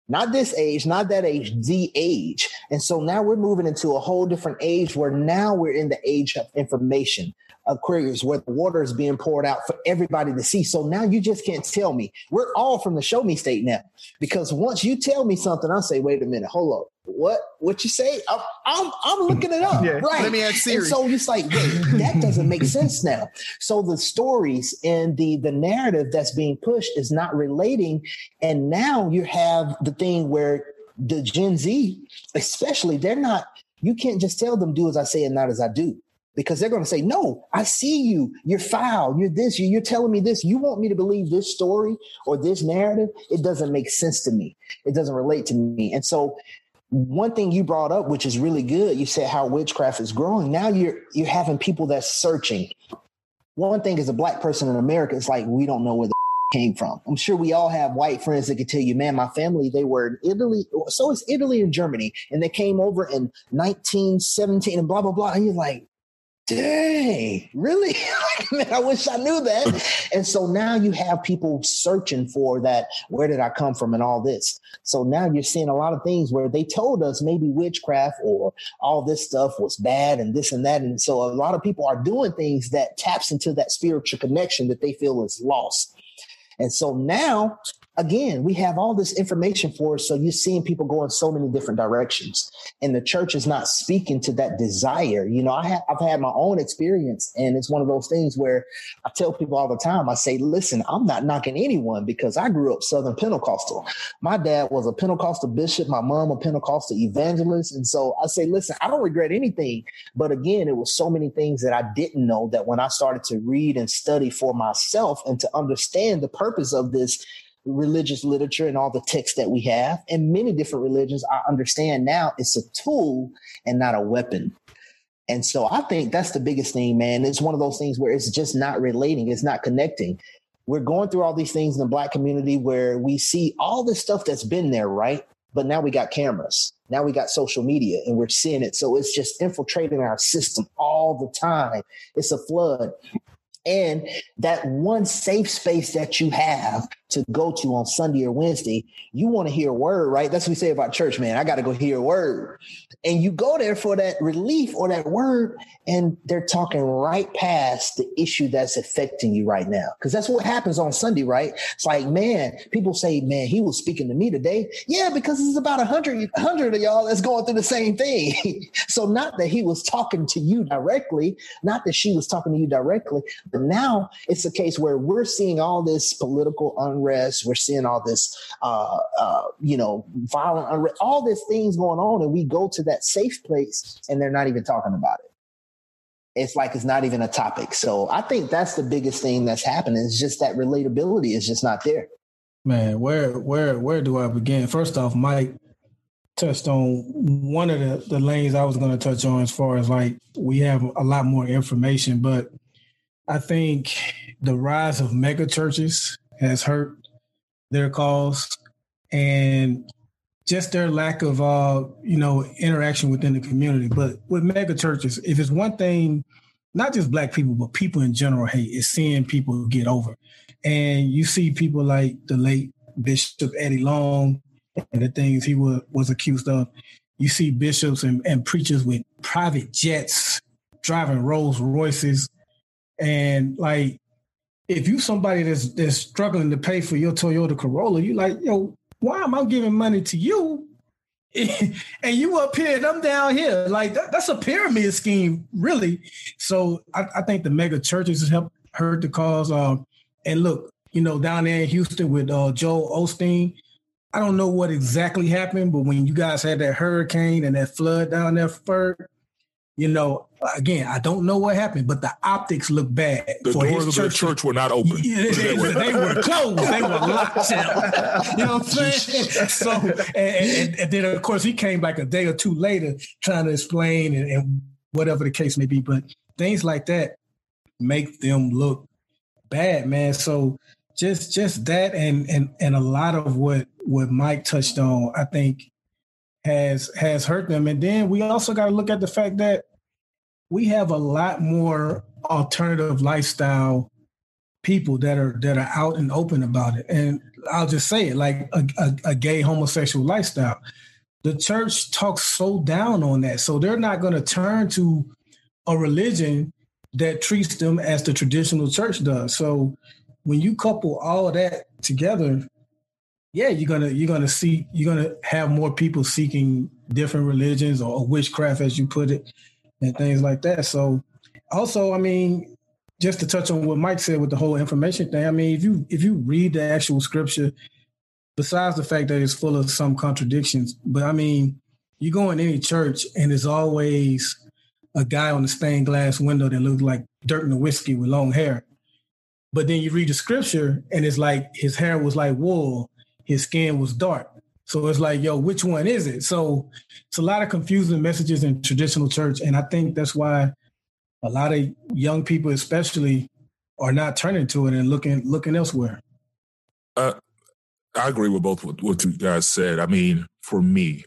not this age, not that age, the age. And so now we're moving into a whole different age where now we're in the age of information. Aquarius where the water is being poured out for everybody to see. So now you just can't tell me. We're all from the show me state now. Because once you tell me something, I'll say, wait a minute, hold up. What what you say? I'm I'm, I'm looking it up. Yeah, right. let me ask Siri. And so it's like, wait, that doesn't make sense now. So the stories and the the narrative that's being pushed is not relating. And now you have the thing where the Gen Z, especially, they're not, you can't just tell them do as I say and not as I do because they're going to say, No, I see you. You're foul. You're this. You're telling me this. You want me to believe this story or this narrative? It doesn't make sense to me. It doesn't relate to me. And so, one thing you brought up, which is really good, you said how witchcraft is growing. Now you're you're having people that's searching. One thing as a black person in America, it's like we don't know where the came from. I'm sure we all have white friends that can tell you, man, my family, they were in Italy. So it's Italy and Germany. And they came over in 1917 and blah, blah, blah. And you're like, dang, really? Man, I wish I knew that. And so now you have people searching for that. Where did I come from and all this? So now you're seeing a lot of things where they told us maybe witchcraft or all this stuff was bad and this and that. And so a lot of people are doing things that taps into that spiritual connection that they feel is lost. And so now again, we have all this information for us. So you're seeing people go in so many different directions, and the church is not speaking to that desire. You know, I have, I've had my own experience, and it's one of those things where I tell people all the time, I say, listen, I'm not knocking anyone because I grew up Southern Pentecostal. My dad was a Pentecostal bishop, my mom a Pentecostal evangelist. And so I say, listen, I don't regret anything. But again, it was so many things that I didn't know that when I started to read and study for myself and to understand the purpose of this religious literature and all the texts that we have and many different religions i understand now it's a tool and not a weapon. And so i think that's the biggest thing man. It's one of those things where it's just not relating it's not connecting. We're going through all these things in the black community where we see all this stuff that's been there right? But now we got cameras. Now we got social media and we're seeing it. So it's just infiltrating our system all the time. It's a flood and that one safe space that you have to go to on Sunday or Wednesday, you want to hear a word, right? That's what we say about church, man. I got to go hear a word. And you go there for that relief or that word, and they're talking right past the issue that's affecting you right now. Because that's what happens on Sunday, right? It's like, man, people say, man, he was speaking to me today. Yeah, because it's about a hundred, hundred of y'all that's going through the same thing. so not that he was talking to you directly, not that she was talking to you directly, but now it's a case where we're seeing all this political unrest. We're seeing all this, uh, uh, you know, violent unrest, all these things going on. And we go to that safe place and they're not even talking about it. It's like it's not even a topic. So I think that's the biggest thing that's happening. It's just that relatability is just not there. Man, where where where do I begin? First off, Mike touched on one of the, the lanes I was going to touch on as far as like we have a lot more information, but I think the rise of mega churches has hurt their cause and just their lack of uh, you know interaction within the community. But with mega churches, if it's one thing, not just black people, but people in general hate is seeing people get over. And you see people like the late Bishop Eddie Long and the things he was, was accused of. You see bishops and, and preachers with private jets driving Rolls Royces and like, if you somebody that's that's struggling to pay for your Toyota Corolla, you like, yo, why am I giving money to you? and you up here and I'm down here. Like that, that's a pyramid scheme, really. So I, I think the mega churches have helped hurt the cause. Um, and look, you know, down there in Houston with uh, Joel Osteen, I don't know what exactly happened, but when you guys had that hurricane and that flood down there, Ferg, you know, again, I don't know what happened, but the optics look bad. The doors of the church were not open. Yeah, they, they, were closed. They were locked. you know what I'm saying? So, and, and, and, then of course he came back a day or two later trying to explain and, and whatever the case may be. But things like that make them look bad, man. So just just that and and and a lot of what what Mike touched on, I think has has hurt them. And then we also got to look at the fact that we have a lot more alternative lifestyle people that are that are out and open about it. And I'll just say it like a, a, a gay homosexual lifestyle. The church talks so down on that, so they're not going to turn to a religion that treats them as the traditional church does. So when you couple all that together, yeah, you're gonna you're gonna see you're gonna have more people seeking different religions or, witchcraft, as you put it, and things like that. So, also, I mean, just to touch on what Mike said with the whole information thing, I mean, if you if you read the actual scripture, besides the fact that it's full of some contradictions, but I mean, you go in any church and there's always a guy on the stained glass window that looks like Dirk Nowitzki with long hair. But then you read the scripture and it's like his hair was like wool his skin was dark. So it's like, yo, which one is it? So it's a lot of confusing messages in traditional church. And I think that's why a lot of young people, especially, are not turning to it and looking looking elsewhere. Uh, I agree with both what, what you guys said. I mean, for me,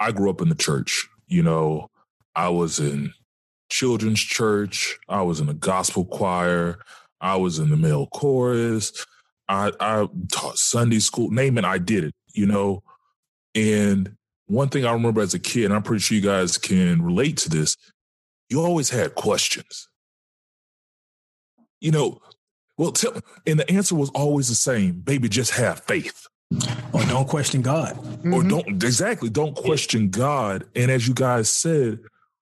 I grew up in the church. You know, I was in children's church. I was in the gospel choir. I was in the male chorus. I, I taught Sunday school, name it, I did it, you know. And one thing I remember as a kid, and I'm pretty sure you guys can relate to this, you always had questions. You know, well, tell, and the answer was always the same baby, just have faith. Or don't question God. Mm-hmm. Or don't, exactly, don't question God. And as you guys said,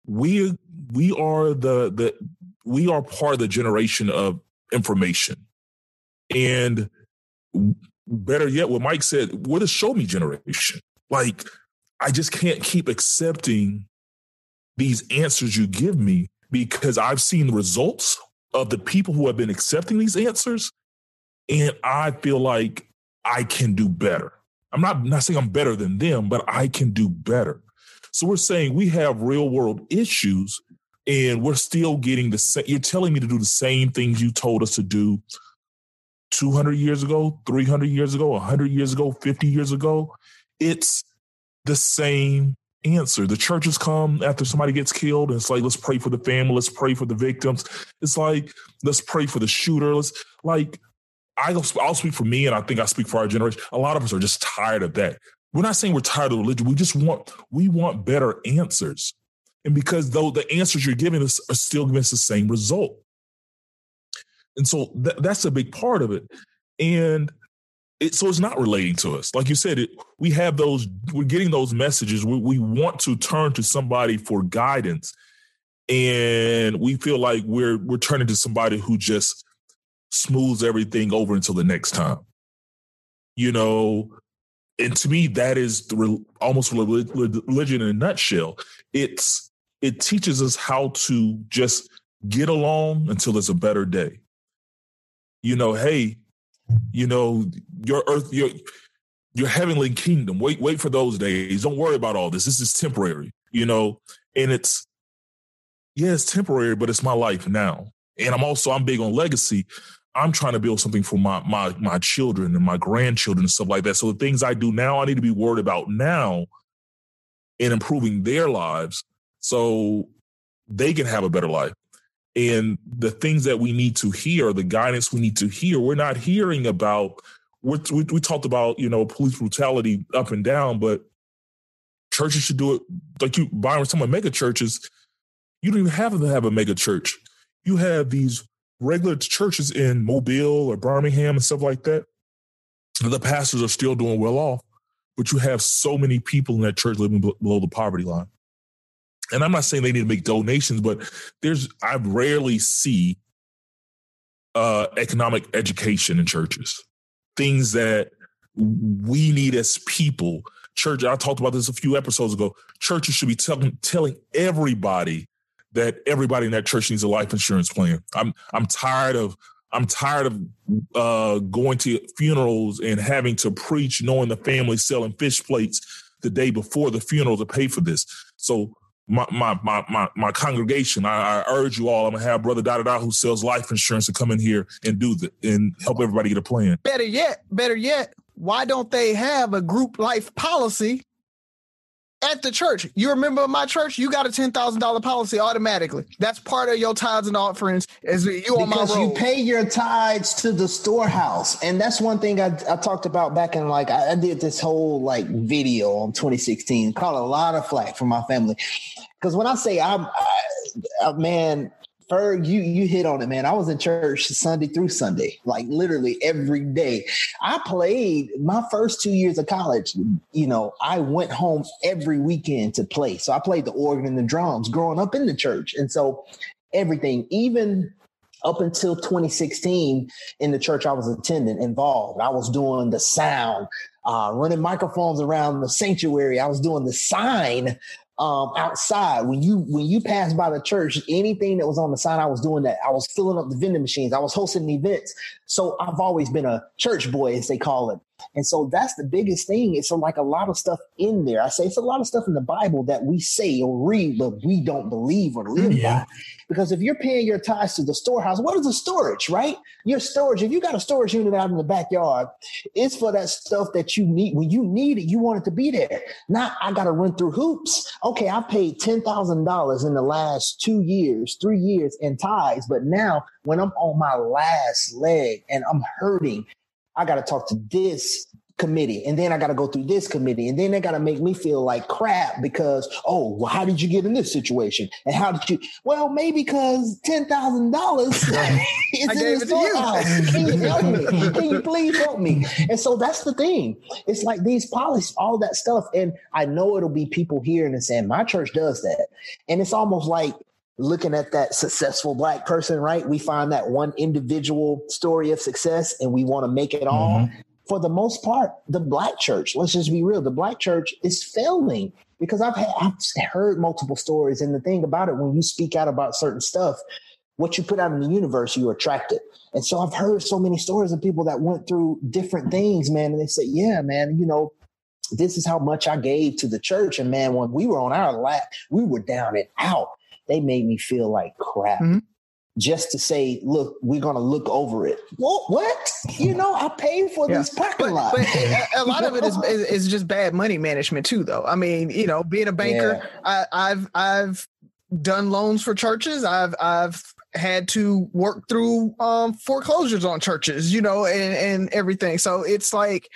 we we are the the we are part of the generation of information and better yet, what Mike said, we're the show me generation. Like, I just can't keep accepting these answers you give me because I've seen the results of the people who have been accepting these answers. And I feel like I can do better. I'm not, not saying I'm better than them, but I can do better. So we're saying we have real world issues and we're still getting the same. You're telling me to do the same things you told us to do 200 years ago, 300 years ago, 100 years ago, 50 years ago. It's the same answer. The churches come after somebody gets killed and it's like, let's pray for the family, let's pray for the victims. It's like, let's pray for the shooter. Let's like, I'll, I'll speak for me and I think I speak for our generation. A lot of us are just tired of that. We're not saying we're tired of religion. We just want, we want better answers. And because though the answers you're giving us are still giving us the same result. And so th- that's a big part of it. And it, so it's not relating to us. Like you said, it, we have those, we're getting those messages. We, we want to turn to somebody for guidance. And we feel like we're we're turning to somebody who just smooths everything over until the next time. You know, and to me, that is the, almost religion in a nutshell. It's it teaches us how to just get along until it's a better day you know, hey, you know, your earth, your your heavenly kingdom. Wait, wait for those days. Don't worry about all this. This is temporary, you know, and it's yeah, it's temporary, but it's my life now. And I'm also I'm big on legacy. I'm trying to build something for my my my children and my grandchildren and stuff like that. So the things I do now, I need to be worried about now in improving their lives so they can have a better life and the things that we need to hear, the guidance we need to hear, we're not hearing about. we we talked about you know police brutality up and down, but churches should do it like you. Byron, some of mega churches, you don't even have to have a mega church. You have these regular churches in Mobile or Birmingham and stuff like that. The pastors are still doing well off, but you have so many people in that church living below the poverty line and I'm not saying they need to make donations, but there's I rarely see uh, economic education in churches. Things that we need as people. Church, I talked about this a few episodes ago. Churches should be telling telling everybody that everybody in that church needs a life insurance plan. I'm I'm tired of I'm tired of uh, going to funerals and having to preach, knowing the family selling fish plates the day before the funeral to pay for this. So my my my my, my congregation, I, I, urge you all. I'm gonna have Brother Da Da Da who sells life insurance to come in here and do the and help everybody get a plan. Better yet, better yet, why don't they have a group life policy at the church. You remember my church? You got a ten thousand dollar policy automatically. That's part of your tithes and offerings. Is you because on my road. you pay your tithes to the storehouse, and that's one thing I, I talked about back in like I, I did this whole like video on 2016. Caught a lot of flack from my family because when I say I'm, I, man, Ferg, you you hit on it, man. I was in church Sunday through Sunday, like literally every day. I played my first two years of college. You know, I went home every weekend to play. So I played the organ and the drums growing up in the church, and so everything, even up until 2016 in the church I was attending, involved. I was doing the sound, uh, running microphones around the sanctuary. I was doing the sign um, outside. When you when you pass by the church anything that was on the sign i was doing that. I was filling up the vending machines. I was hosting events. So i've always been a church boy as they call it and so that's the biggest thing it's like a lot of stuff in there i say it's a lot of stuff in the bible that we say or read but we don't believe or live yeah. by because if you're paying your tithes to the storehouse, what is the storage, right? Your storage, if you got a storage unit out in the backyard, it's for that stuff that you need. When you need it, you want it to be there. Not, I got to run through hoops. Okay, I paid $10,000 in the last two years, three years in tithes. But now when I'm on my last leg and I'm hurting, I got to talk to this committee and then I got to go through this committee and then they got to make me feel like crap because oh well how did you get in this situation? And how did you well maybe because ten thousand dollars is in the storehouse. Can you help me? Can you please help me? And so that's the thing. It's like these policies all that stuff and I know it'll be people here and saying my church does that. And it's almost like looking at that successful black person, right? We find that one individual story of success and we want to make it all. Mm-hmm for the most part, the black church, let's just be real, the black church is failing because I've, had, I've heard multiple stories. And the thing about it, when you speak out about certain stuff, what you put out in the universe, you attract it. And so I've heard so many stories of people that went through different things, man. And they say, yeah, man, you know, this is how much I gave to the church. And man, when we were on our lap, we were down and out. They made me feel like crap. Mm-hmm just to say, look, we're going to look over it. What? What? You know, I paid for yeah. this parking but, lot. But a, lot of it is, is, is just bad money management too, though. I mean, you know, being a banker, yeah. I, I've I've done loans for churches. I've I've had to work through um, foreclosures on churches, you know, and and everything. So it's like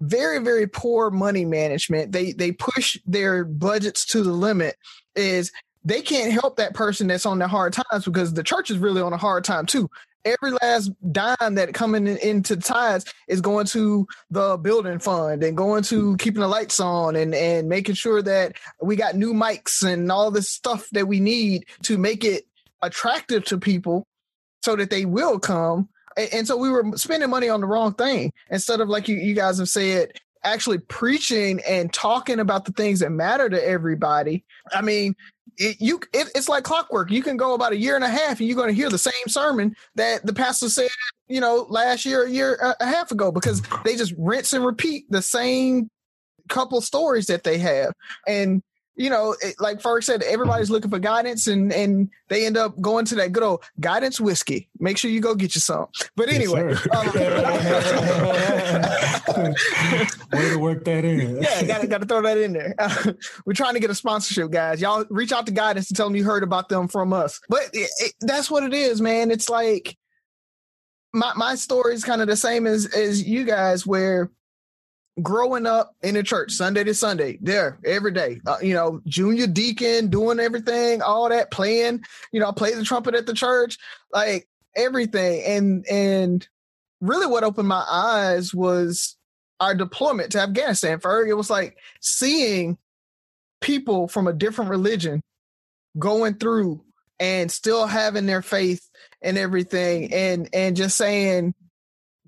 very very poor money management. They they push their budgets to the limit. Is they can't help that person that's on the hard times because the church is really on a hard time too. Every last dime that coming in, into tithes is going to the building fund and going to keeping the lights on and and making sure that we got new mics and all this stuff that we need to make it attractive to people so that they will come. And, and so we were spending money on the wrong thing instead of like you, you guys have said, actually preaching and talking about the things that matter to everybody. I mean, it, you it, it's like clockwork. You can go about a year and a half, and you're going to hear the same sermon that the pastor said, you know, last year, a year a half ago, because they just rinse and repeat the same couple stories that they have, and you know, it, like Ferg said, everybody's looking for guidance, and and they end up going to that good old guidance whiskey. Make sure you go get you some. But anyway, yes, um, way to work that in. yeah, gotta got to throw that in there. Uh, we're trying to get a sponsorship, guys. Y'all reach out to guidance and tell them you heard about them from us. But it, that's what it is, man. It's like my my story is kind of the same as as you guys, where growing up in the church Sunday to Sunday, there every day, uh, you know, junior deacon, doing everything, all that, playing, you know, I play the trumpet at the church, like everything. And, and really what opened my eyes was our deployment to Afghanistan. For it was like seeing people from a different religion going through and still having their faith and everything and and just saying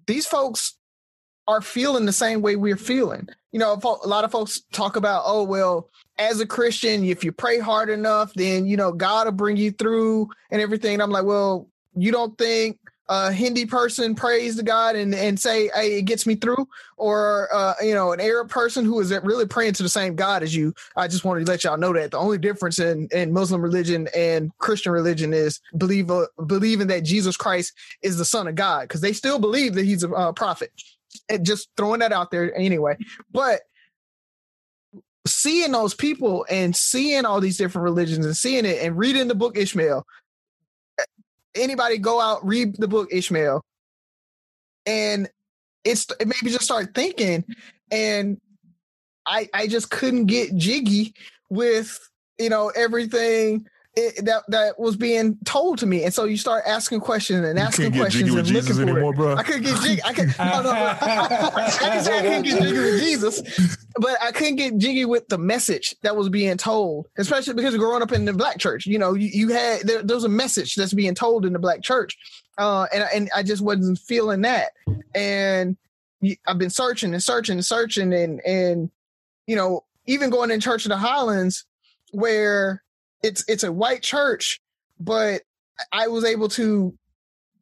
these folks are feeling the same way we're feeling. You know, a lot of folks talk about, oh, well, as a Christian, if you pray hard enough, then, you know, God will bring you through and everything. And I'm like, well, you don't think a Hindi person prays to God and, and say, hey, it gets me through, or uh, you know, an Arab person who is really praying to the same God as you. I just wanted to let y'all know that the only difference in, in Muslim religion and Christian religion is believe uh, believing that Jesus Christ is the Son of God, because they still believe that he's a uh, prophet. Just throwing that out there anyway. But seeing those people and seeing all these different religions and seeing it and reading the book Ishmael, anybody go out read the book Ishmael, and it's it made me just start thinking, and I I just couldn't get jiggy with you know everything it, that that was being told to me, and so you start asking questions and asking questions and looking for anymore, it. Bro. I couldn't get jiggy. I could. no, no, I can say I couldn't get jiggy with Jesus, but I couldn't get jiggy with the message that was being told, especially because growing up in the black church, you know, you, you had there, there was a message that's being told in the black church, uh, and and I just wasn't feeling that, and I've been searching and searching and searching, and and you know, even going in Church of the Highlands where it's it's a white church, but I was able to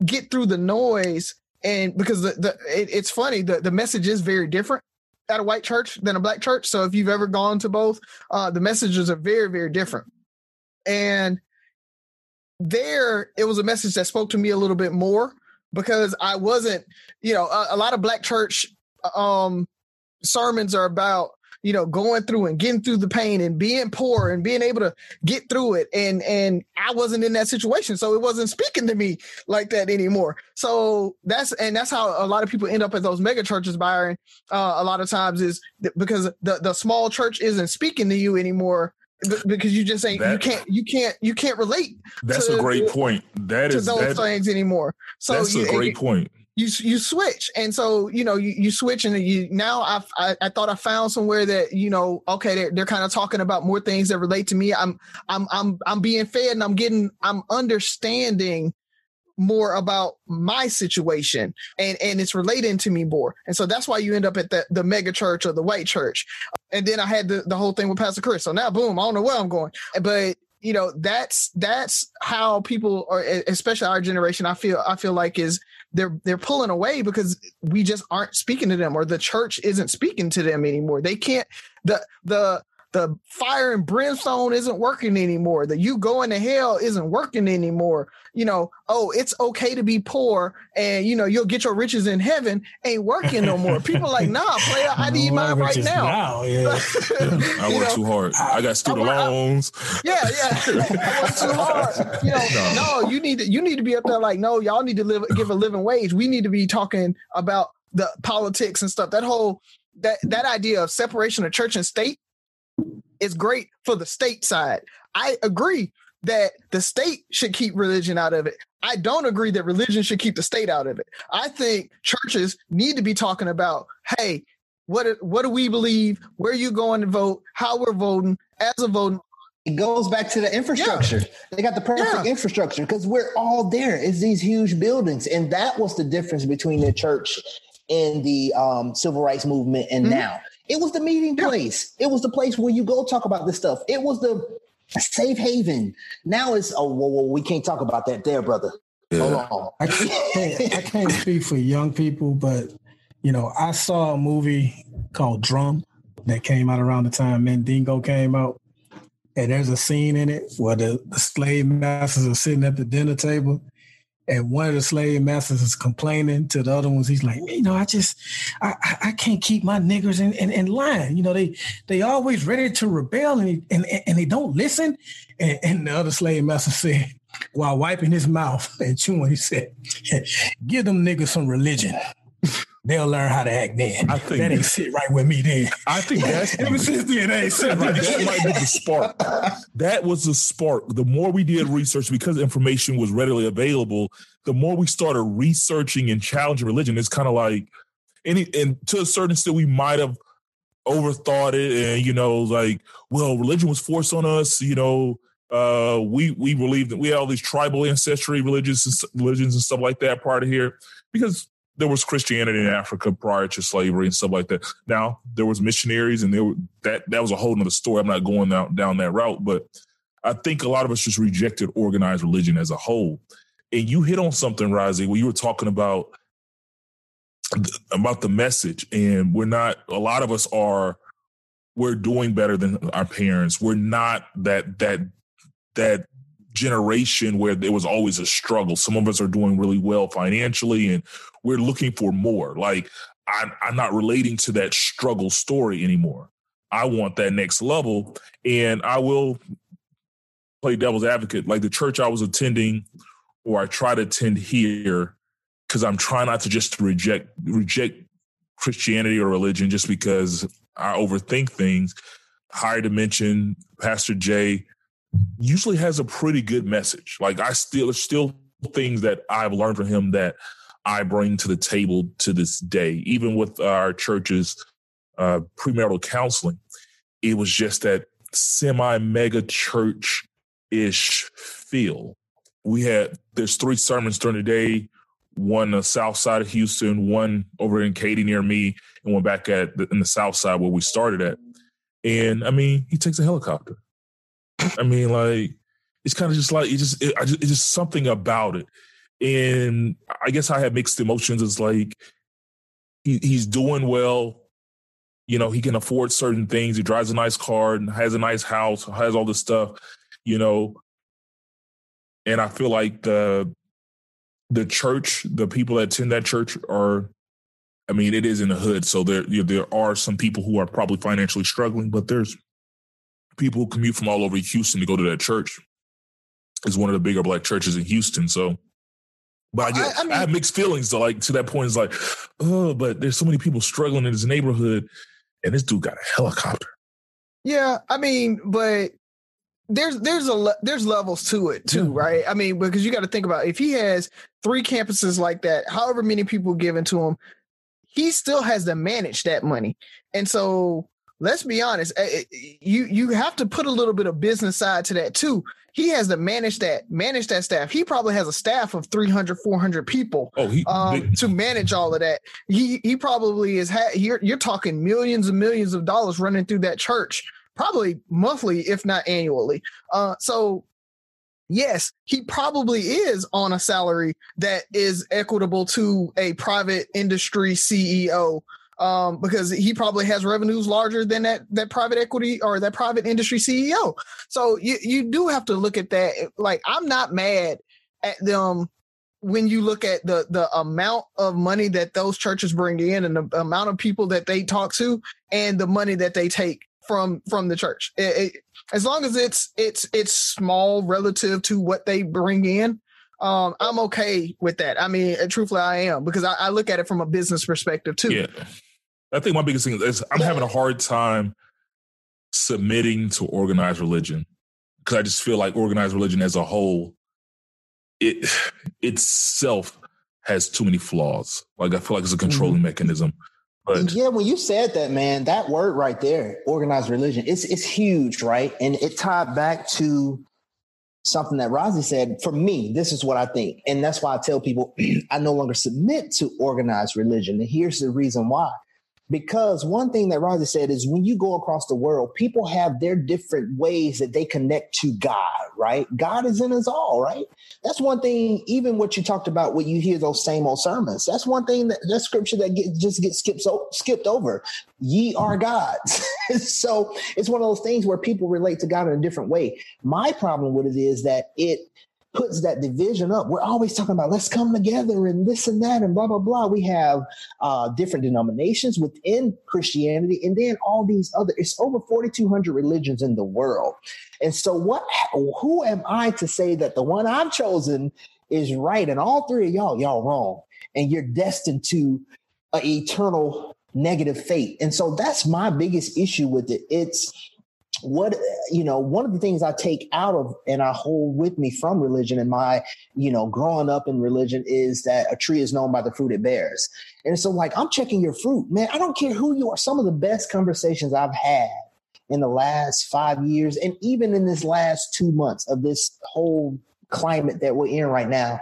get through the noise and because the, the it, it's funny the, the message is very different at a white church than a black church. So if you've ever gone to both uh, the messages are very very different. And there it was a message that spoke to me a little bit more because i wasn't you know a, a lot of black church um sermons are about you know, going through and getting through the pain and being poor and being able to get through it. And and I wasn't in that situation. So it wasn't speaking to me like that anymore. So that's and that's how a lot of people end up at those mega churches, Byron. Uh, a lot of times is because the, the small church isn't speaking to you anymore because you just ain't that, you can't you can't you can't relate. That's to, a great point. That is those that, things anymore. So that's you, a great point you you switch. And so you know you, you switch and you now I've, i i thought i found somewhere that you know okay they're, they're kind of talking about more things that relate to me. I'm i'm i'm i'm being fed and i'm getting i'm understanding more about my situation and and it's relating to me more. And so that's why you end up at the the mega church or the white church. And then i had the, the whole thing with pastor chris. So now boom i don't know where i'm going. But you know that's that's how people or especially our generation i feel i feel like is they're they're pulling away because we just aren't speaking to them or the church isn't speaking to them anymore. They can't the the the fire and brimstone isn't working anymore. The you going to hell isn't working anymore. You know, oh, it's okay to be poor and you know you'll get your riches in heaven ain't working no more. People like, nah, player, I need mine right now. now yeah. I work know, too hard. I, got student I, loans. yeah, yeah. I work too hard. You know, no. no, you need to you need to be up there like, no, y'all need to live give a living wage. We need to be talking about the politics and stuff. That whole that that idea of separation of church and state is great for the state side. I agree that the state should keep religion out of it. I don't agree that religion should keep the state out of it. I think churches need to be talking about, hey, what what do we believe? Where you going to vote? How we're voting as a voting. It goes back to the infrastructure. Yeah. They got the perfect yeah. infrastructure because we're all there. It's these huge buildings, and that was the difference between the church and the um, civil rights movement and mm-hmm. now. It was the meeting place. It was the place where you go talk about this stuff. It was the safe haven. Now it's oh well, well we can't talk about that there, brother. Yeah. Hold on. I can't, I can't speak for young people, but you know, I saw a movie called Drum that came out around the time Mandingo came out. And there's a scene in it where the, the slave masters are sitting at the dinner table and one of the slave masters is complaining to the other ones. He's like, you know, I just, I, I can't keep my niggers in, in, in line. You know, they they always ready to rebel and and, and they don't listen. And, and the other slave master said, while wiping his mouth and chewing, he said, give them niggers some religion they'll learn how to act then. I think that ain't sit right with me then. I think that's ever since then, ain't sit right. That might be the spark. That was the spark. The more we did research, because information was readily available, the more we started researching and challenging religion. It's kind of like any and to a certain extent, we might have overthought it and you know, like, well, religion was forced on us, you know. Uh, we we believe that we have all these tribal ancestry religions and religions and stuff like that part of here because there was Christianity in Africa prior to slavery and stuff like that. Now there was missionaries, and there that that was a whole nother story. I'm not going down down that route, but I think a lot of us just rejected organized religion as a whole. And you hit on something, Razi, where you were talking about about the message, and we're not. A lot of us are. We're doing better than our parents. We're not that that that generation where there was always a struggle. Some of us are doing really well financially and we're looking for more. Like I'm, I'm not relating to that struggle story anymore. I want that next level. And I will play devil's advocate. Like the church I was attending or I try to attend here, because I'm trying not to just reject reject Christianity or religion just because I overthink things. Higher Dimension, Pastor Jay, usually has a pretty good message. Like I still there's still things that I've learned from him that I bring to the table to this day. Even with our church's uh, premarital counseling, it was just that semi mega church ish feel. We had there's three sermons during the day, one on the south side of Houston, one over in Katy near me, and one back at the, in the south side where we started at. And I mean, he takes a helicopter. I mean, like it's kind of just like it just it, just it's just something about it, and I guess I have mixed emotions. It's like he, he's doing well. You know, he can afford certain things. He drives a nice car and has a nice house, has all this stuff. You know, and I feel like the the church, the people that attend that church are I mean, it is in the hood, so there you know, there are some people who are probably financially struggling, but there's people who commute from all over Houston to go to that church. It's one of the bigger black churches in Houston. So, but I, get, I, I, mean, I have mixed feelings. To like to that point, it's like, oh, but there's so many people struggling in this neighborhood, and this dude got a helicopter. Yeah, I mean, but there's there's a there's levels to it too, right? I mean, because you got to think about if he has three campuses like that, however many people given to him, he still has to manage that money, and so let's be honest, eh, eh, you you have to put a little bit of business side to that too. He has to manage that manage that staff. He probably has a staff of 300 400 people oh, he, um, to manage all of that. He he probably is ha- you're, you're talking millions and millions of dollars running through that church probably monthly if not annually. Uh, so yes, he probably is on a salary that is equitable to a private industry CEO um, because he probably has revenues larger than that that private equity or that private industry CEO. So you you do have to look at that. Like I'm not mad at them when you look at the the amount of money that those churches bring in and the amount of people that they talk to and the money that they take from from the church. It, it, as long as it's it's it's small relative to what they bring in, um, I'm okay with that. I mean, truthfully, I am because I, I, look at it from a business perspective too. Yeah. I think my biggest thing is I'm having a hard time submitting to organized religion because I just feel like organized religion as a whole, it itself has too many flaws. Like I feel like it's a controlling mm-hmm. mechanism. But yeah, when you said that, man, that word right there, organized religion, it's it's huge, right? And it tied back to something that Razi said. For me, this is what I think, and that's why I tell people I no longer submit to organized religion. And here's the reason why: because one thing that Roger said is when you go across the world, people have their different ways that they connect to God, right? God is in us all, right? That's one thing, even what you talked about when you hear those same old sermons. That's one thing that that scripture that get, just gets skipped, skipped over. Ye are gods. so it's one of those things where people relate to God in a different way. My problem with it is that it puts that division up. We're always talking about let's come together and this and that and blah blah blah. We have uh, different denominations within Christianity, and then all these other. It's over forty two hundred religions in the world, and so what? Who am I to say that the one I've chosen is right, and all three of y'all y'all wrong, and you're destined to an eternal negative fate? And so that's my biggest issue with it. It's what you know one of the things i take out of and i hold with me from religion and my you know growing up in religion is that a tree is known by the fruit it bears. And so like i'm checking your fruit man. I don't care who you are. Some of the best conversations i've had in the last five years and even in this last two months of this whole climate that we're in right now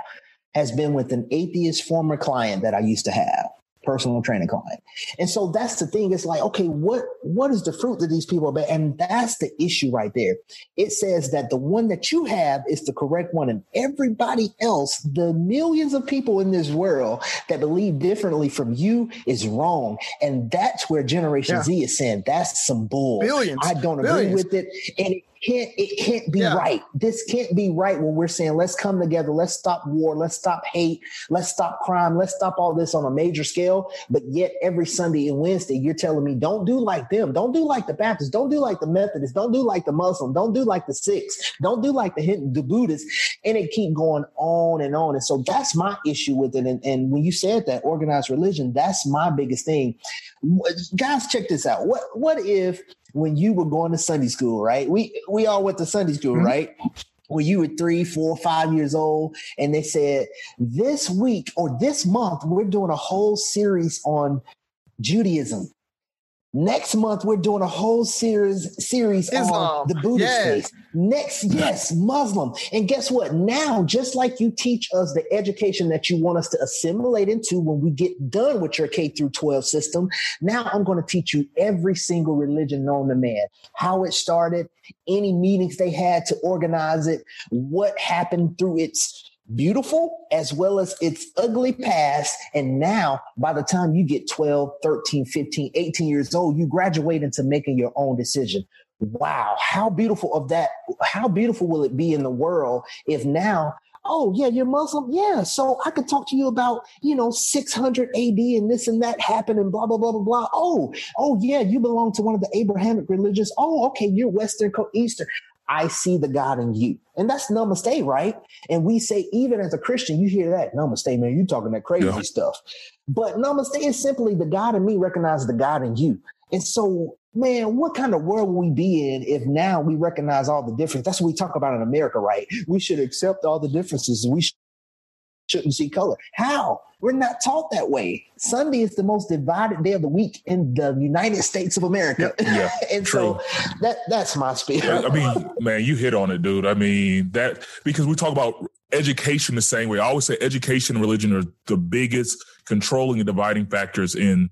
has been with an atheist former client that I used to have personal training client. And so that's the thing. It's like, okay, what what is the fruit that these people are? And that's the issue right there. It says that the one that you have is the correct one, and everybody else, the millions of people in this world that believe differently from you, is wrong. And that's where Generation yeah. Z is saying that's some bull. Billions. I don't agree Billions. with it, and it can't it can't be yeah. right. This can't be right when we're saying let's come together, let's stop war, let's stop hate, let's stop crime, let's stop all this on a major scale. But yet every Sunday and Wednesday, you're telling me don't do like them, don't do like the Baptists, don't do like the Methodists, don't do like the Muslim, don't do like the Sikhs, don't do like the the Buddhists, and it keep going on and on. And so that's my issue with it. And, and when you said that organized religion, that's my biggest thing. Guys, check this out. What what if when you were going to Sunday school, right? We we all went to Sunday school, mm-hmm. right? When you were three, four, five years old, and they said this week or this month we're doing a whole series on Judaism. Next month, we're doing a whole series series Islam. on the Buddhist yes. faith. Next, yes, Muslim. And guess what? Now, just like you teach us the education that you want us to assimilate into when we get done with your K through 12 system, now I'm going to teach you every single religion known to man, how it started, any meetings they had to organize it, what happened through its beautiful as well as its ugly past. And now, by the time you get 12, 13, 15, 18 years old, you graduate into making your own decision. Wow, how beautiful of that. How beautiful will it be in the world if now oh yeah you're muslim yeah so i could talk to you about you know 600 ad and this and that happened and blah blah blah blah blah oh oh yeah you belong to one of the abrahamic religions oh okay you're western eastern I see the God in you. And that's namaste, right? And we say, even as a Christian, you hear that namaste, man, you talking that crazy yeah. stuff. But namaste is simply the God in me recognizes the God in you. And so, man, what kind of world will we be in if now we recognize all the difference? That's what we talk about in America, right? We should accept all the differences. We shouldn't see color. How? We're not taught that way. Sunday is the most divided day of the week in the United States of America. Yeah, and true. so that that's my spirit. I mean, man, you hit on it, dude. I mean, that because we talk about education the same way. I always say education and religion are the biggest controlling and dividing factors in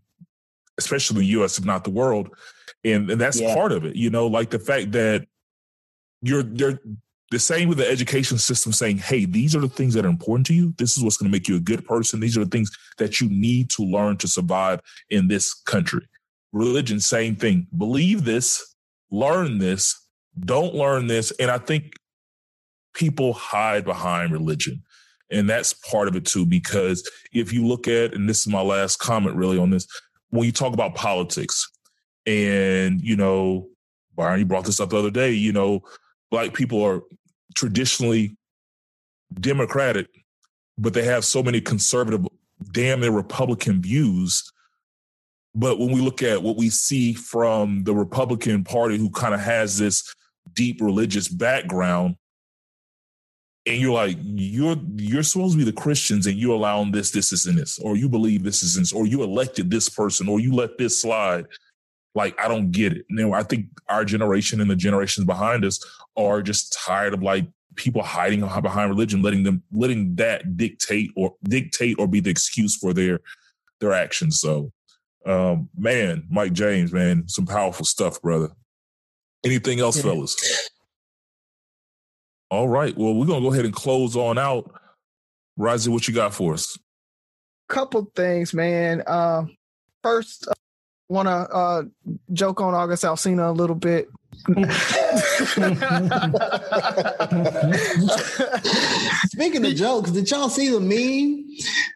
especially the US, if not the world. And and that's yeah. part of it. You know, like the fact that you're you're the same with the education system saying, hey, these are the things that are important to you. This is what's going to make you a good person. These are the things that you need to learn to survive in this country. Religion, same thing. Believe this, learn this, don't learn this. And I think people hide behind religion. And that's part of it too, because if you look at, and this is my last comment really on this, when you talk about politics, and, you know, Byron, you brought this up the other day, you know, black people are traditionally Democratic, but they have so many conservative, damn near Republican views. But when we look at what we see from the Republican Party, who kind of has this deep religious background, and you're like, you're you're supposed to be the Christians, and you're allowing this, this, and this, or you believe this is this, or you elected this person, or you let this slide. Like, I don't get it. Now, I think our generation and the generations behind us are just tired of like people hiding behind religion, letting them letting that dictate or dictate or be the excuse for their their actions. So, um, man, Mike James, man, some powerful stuff, brother. Anything else, yeah. fellas? All right. Well, we're gonna go ahead and close on out. Razi, what you got for us? Couple things, man. Uh, first, want to uh, joke on August Alsina a little bit. Speaking of jokes, did y'all see the meme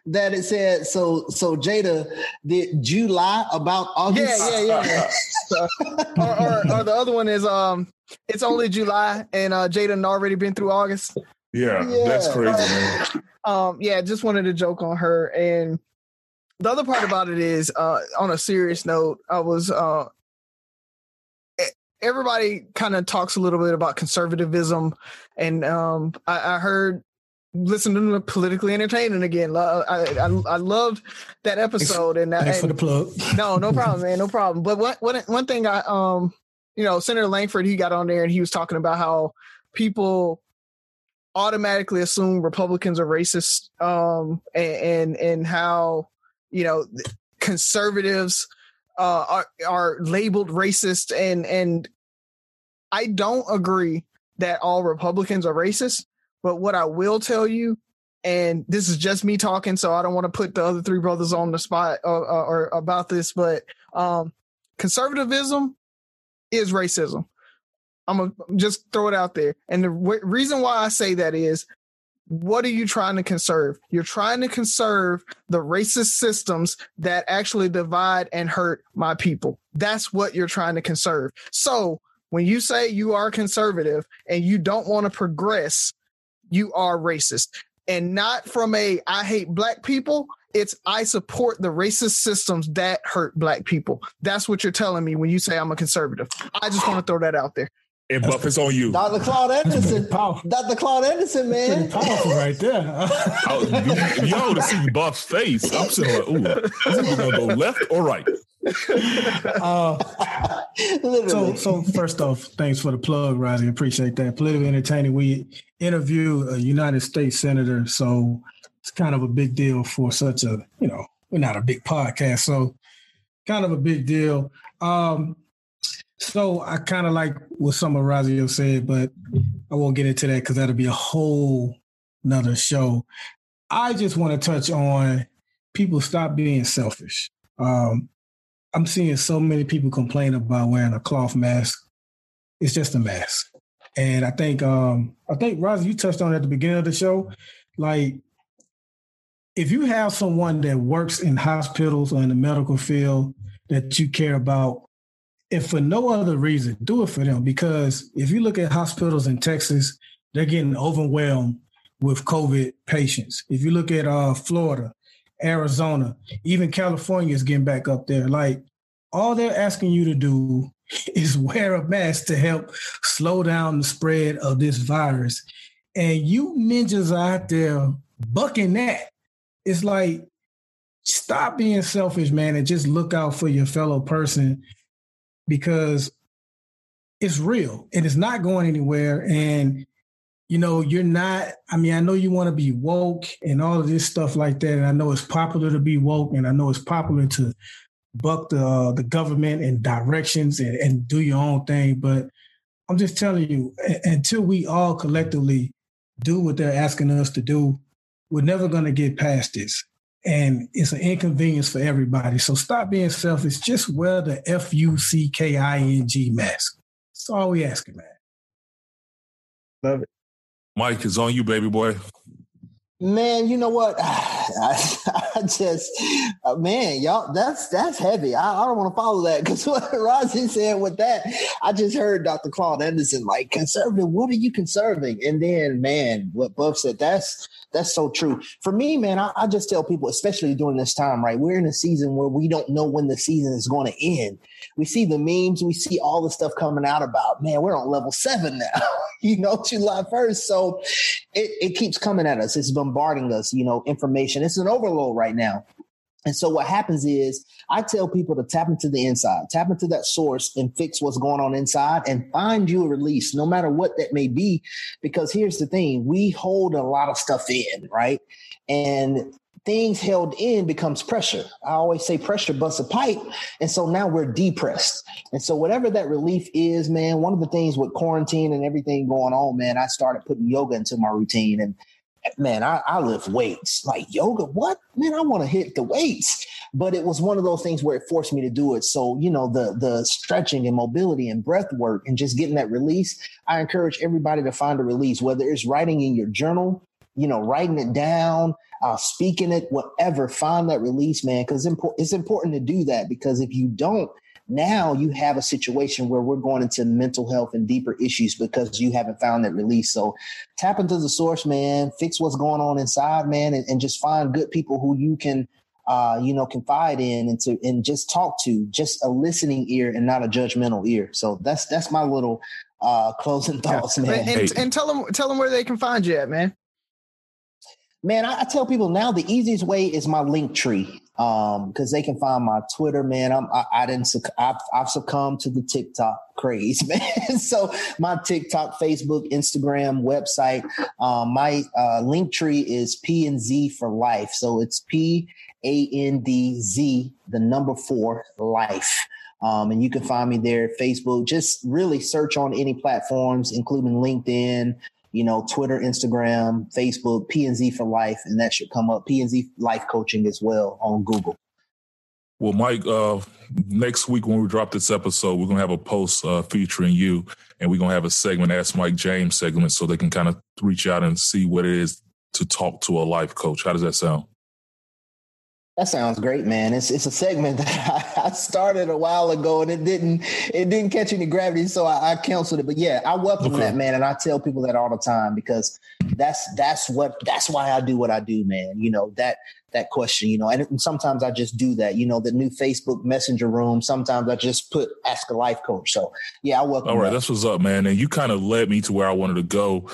that it said so so Jada did you lie about August? Yeah, yeah, yeah. or, or, or, the other one is um it's only July and uh Jada already been through August. Yeah, yeah. that's crazy, man. Um yeah, just wanted to joke on her and the other part about it is uh on a serious note, I was uh everybody kind of talks a little bit about conservatism, and um, I, I heard listening to politically entertaining again. I, I, I loved that episode. And thanks and, for the plug. No, no problem, man, no problem. But one, one, one thing I um, you know, Senator Lankford he got on there and he was talking about how people automatically assume Republicans are racist, um, and, and and how you know conservatives uh, are are labeled racist, and and I don't agree that all Republicans are racist. But what I will tell you, and this is just me talking, so I don't want to put the other three brothers on the spot or, uh, or, or about this, but um, conservatism is racism. I'm gonna just throw it out there. And the w- reason why I say that is what are you trying to conserve? You're trying to conserve the racist systems that actually divide and hurt my people. That's what you're trying to conserve. So when you say you are conservative and you don't want to progress, you are racist. And not from a I hate black people, it's I support the racist systems that hurt black people. That's what you're telling me when you say I'm a conservative. I just want to throw that out there. And Buff, it's on you. Dr. Claude Anderson. Dr. Claude Anderson, man. powerful right there. oh, you, yo, to see Buff's face, I'm sitting like, ooh, is it gonna go left or right? Uh, so, so first off, thanks for the plug, Rising. Appreciate that. Political entertaining. We interview a United States senator, so it's kind of a big deal for such a, you know, we're not a big podcast, so kind of a big deal. Um, so I kind of like what some of Razio said, but I won't get into that because that'll be a whole another show. I just want to touch on people stop being selfish. Um, I'm seeing so many people complain about wearing a cloth mask. It's just a mask. And I think um, I think Rosie, you touched on it at the beginning of the show. Like if you have someone that works in hospitals or in the medical field that you care about, if for no other reason, do it for them. Because if you look at hospitals in Texas, they're getting overwhelmed with COVID patients. If you look at uh, Florida, Arizona, even California is getting back up there. Like all they're asking you to do is wear a mask to help slow down the spread of this virus. And you ninjas out there bucking that. It's like, stop being selfish, man, and just look out for your fellow person because it's real and it's not going anywhere. And, you know, you're not, I mean, I know you want to be woke and all of this stuff like that. And I know it's popular to be woke and I know it's popular to buck the, uh, the government and directions and, and do your own thing. But I'm just telling you, until we all collectively do what they're asking us to do, we're never going to get past this and it's an inconvenience for everybody. So stop being selfish. Just wear the F U C K I N G mask. That's all we asking, man. Love it. Mike is on you, baby boy. Man, you know what? I, I just, uh, man, y'all, that's that's heavy. I, I don't want to follow that because what Rosie said with that, I just heard Dr. Claude Anderson like conservative. What are you conserving? And then, man, what Buff said, that's that's so true. For me, man, I, I, just tell people, especially during this time, right? We're in a season where we don't know when the season is going to end. We see the memes, we see all the stuff coming out about, man, we're on level seven now, you know, July 1st. So it, it keeps coming at us. It's bombarding us, you know, information. It's an overload right now. And so what happens is I tell people to tap into the inside, tap into that source and fix what's going on inside and find you a release, no matter what that may be. Because here's the thing we hold a lot of stuff in, right? And things held in becomes pressure. I always say pressure busts a pipe. And so now we're depressed. And so whatever that relief is, man, one of the things with quarantine and everything going on, man, I started putting yoga into my routine and man, I, I lift weights like yoga. What man? I want to hit the weights, but it was one of those things where it forced me to do it. So you know, the the stretching and mobility and breath work and just getting that release. I encourage everybody to find a release, whether it's writing in your journal, you know, writing it down, uh, speaking it, whatever. Find that release, man, because it's important to do that because if you don't, now you have a situation where we're going into mental health and deeper issues because you haven't found that release. So tap into the source, man, fix what's going on inside, man, and, and just find good people who you can uh, you know, confide in and to and just talk to, just a listening ear and not a judgmental ear. So that's that's my little uh closing thoughts, man. And, and, and tell them tell them where they can find you at, man. Man, I, I, tell people now the easiest way is my link tree. Um, because they can find my Twitter, man. I'm I, I didn't I've, I've succumbed to the TikTok craze, man. so my TikTok, Facebook, Instagram, website, um, my uh, link tree is P and Z for life. So it's P A N D Z, the number four life. Um, and you can find me there Facebook. Just really search on any platforms, including LinkedIn, you know, Twitter, Instagram, Facebook, PNZ for life, and that should come up. PNZ life coaching as well on Google. Well, Mike, uh, next week when we drop this episode, we're gonna have a post uh, featuring you, and we're gonna have a segment, Ask Mike James segment, so they can kind of reach out and see what it is to talk to a life coach. How does that sound? That sounds great, man. It's it's a segment that I, started a while ago and it didn't it didn't catch any gravity, so I, I canceled it. But yeah, I welcome okay. that, man, and I tell people that all the time because that's that's what that's why I do what I do, man. You know that that question, you know, and sometimes I just do that. You know, the new Facebook Messenger room. Sometimes I just put ask a life coach. So yeah, I welcome. All right, that. that's what's up, man. And you kind of led me to where I wanted to go.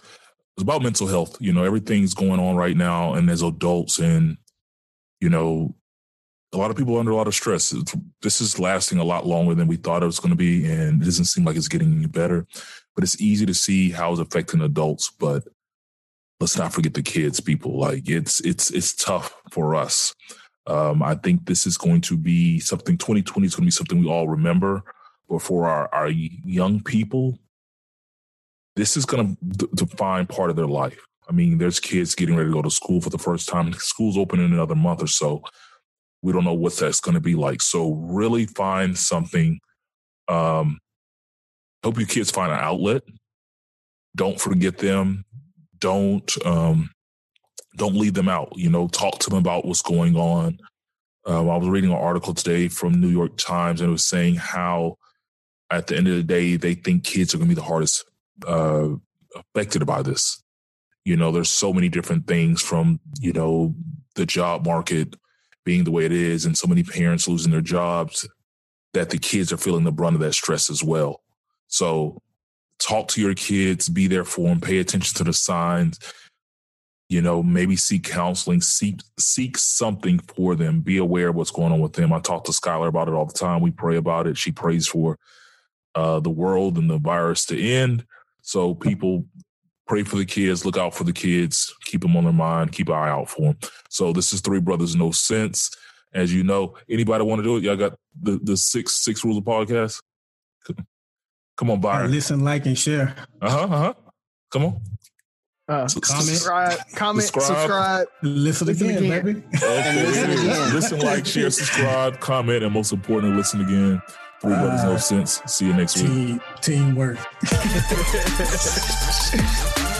It's about mental health. You know, everything's going on right now, and as adults and you know, a lot of people are under a lot of stress. This is lasting a lot longer than we thought it was going to be, and it doesn't seem like it's getting any better. But it's easy to see how it's affecting adults. But let's not forget the kids, people. Like it's it's it's tough for us. Um, I think this is going to be something. 2020 is going to be something we all remember. But for our our young people, this is going to define part of their life. I mean, there's kids getting ready to go to school for the first time. School's open in another month or so. We don't know what that's going to be like. So really find something. Um, hope your kids find an outlet. Don't forget them. Don't um, don't leave them out. You know, talk to them about what's going on. Um, I was reading an article today from New York Times, and it was saying how, at the end of the day, they think kids are going to be the hardest uh, affected by this. You know, there's so many different things from you know the job market being the way it is, and so many parents losing their jobs, that the kids are feeling the brunt of that stress as well. So, talk to your kids, be there for them, pay attention to the signs. You know, maybe seek counseling, seek seek something for them. Be aware of what's going on with them. I talk to Skylar about it all the time. We pray about it. She prays for uh, the world and the virus to end. So people pray for the kids, look out for the kids, keep them on their mind, keep an eye out for them. So this is Three Brothers No Sense. As you know, anybody want to do it? Y'all got the, the six six rules of podcast? Come on, Byron. Listen, like, and share. Uh-huh. Uh-huh. Come on. Uh, comment, subscribe, comment, subscribe, subscribe listen, listen again, again, baby. Okay. listen, listen, like, share, subscribe, comment, and most importantly, listen again. Three brothers, uh, no sense. See you next team, week. Teamwork.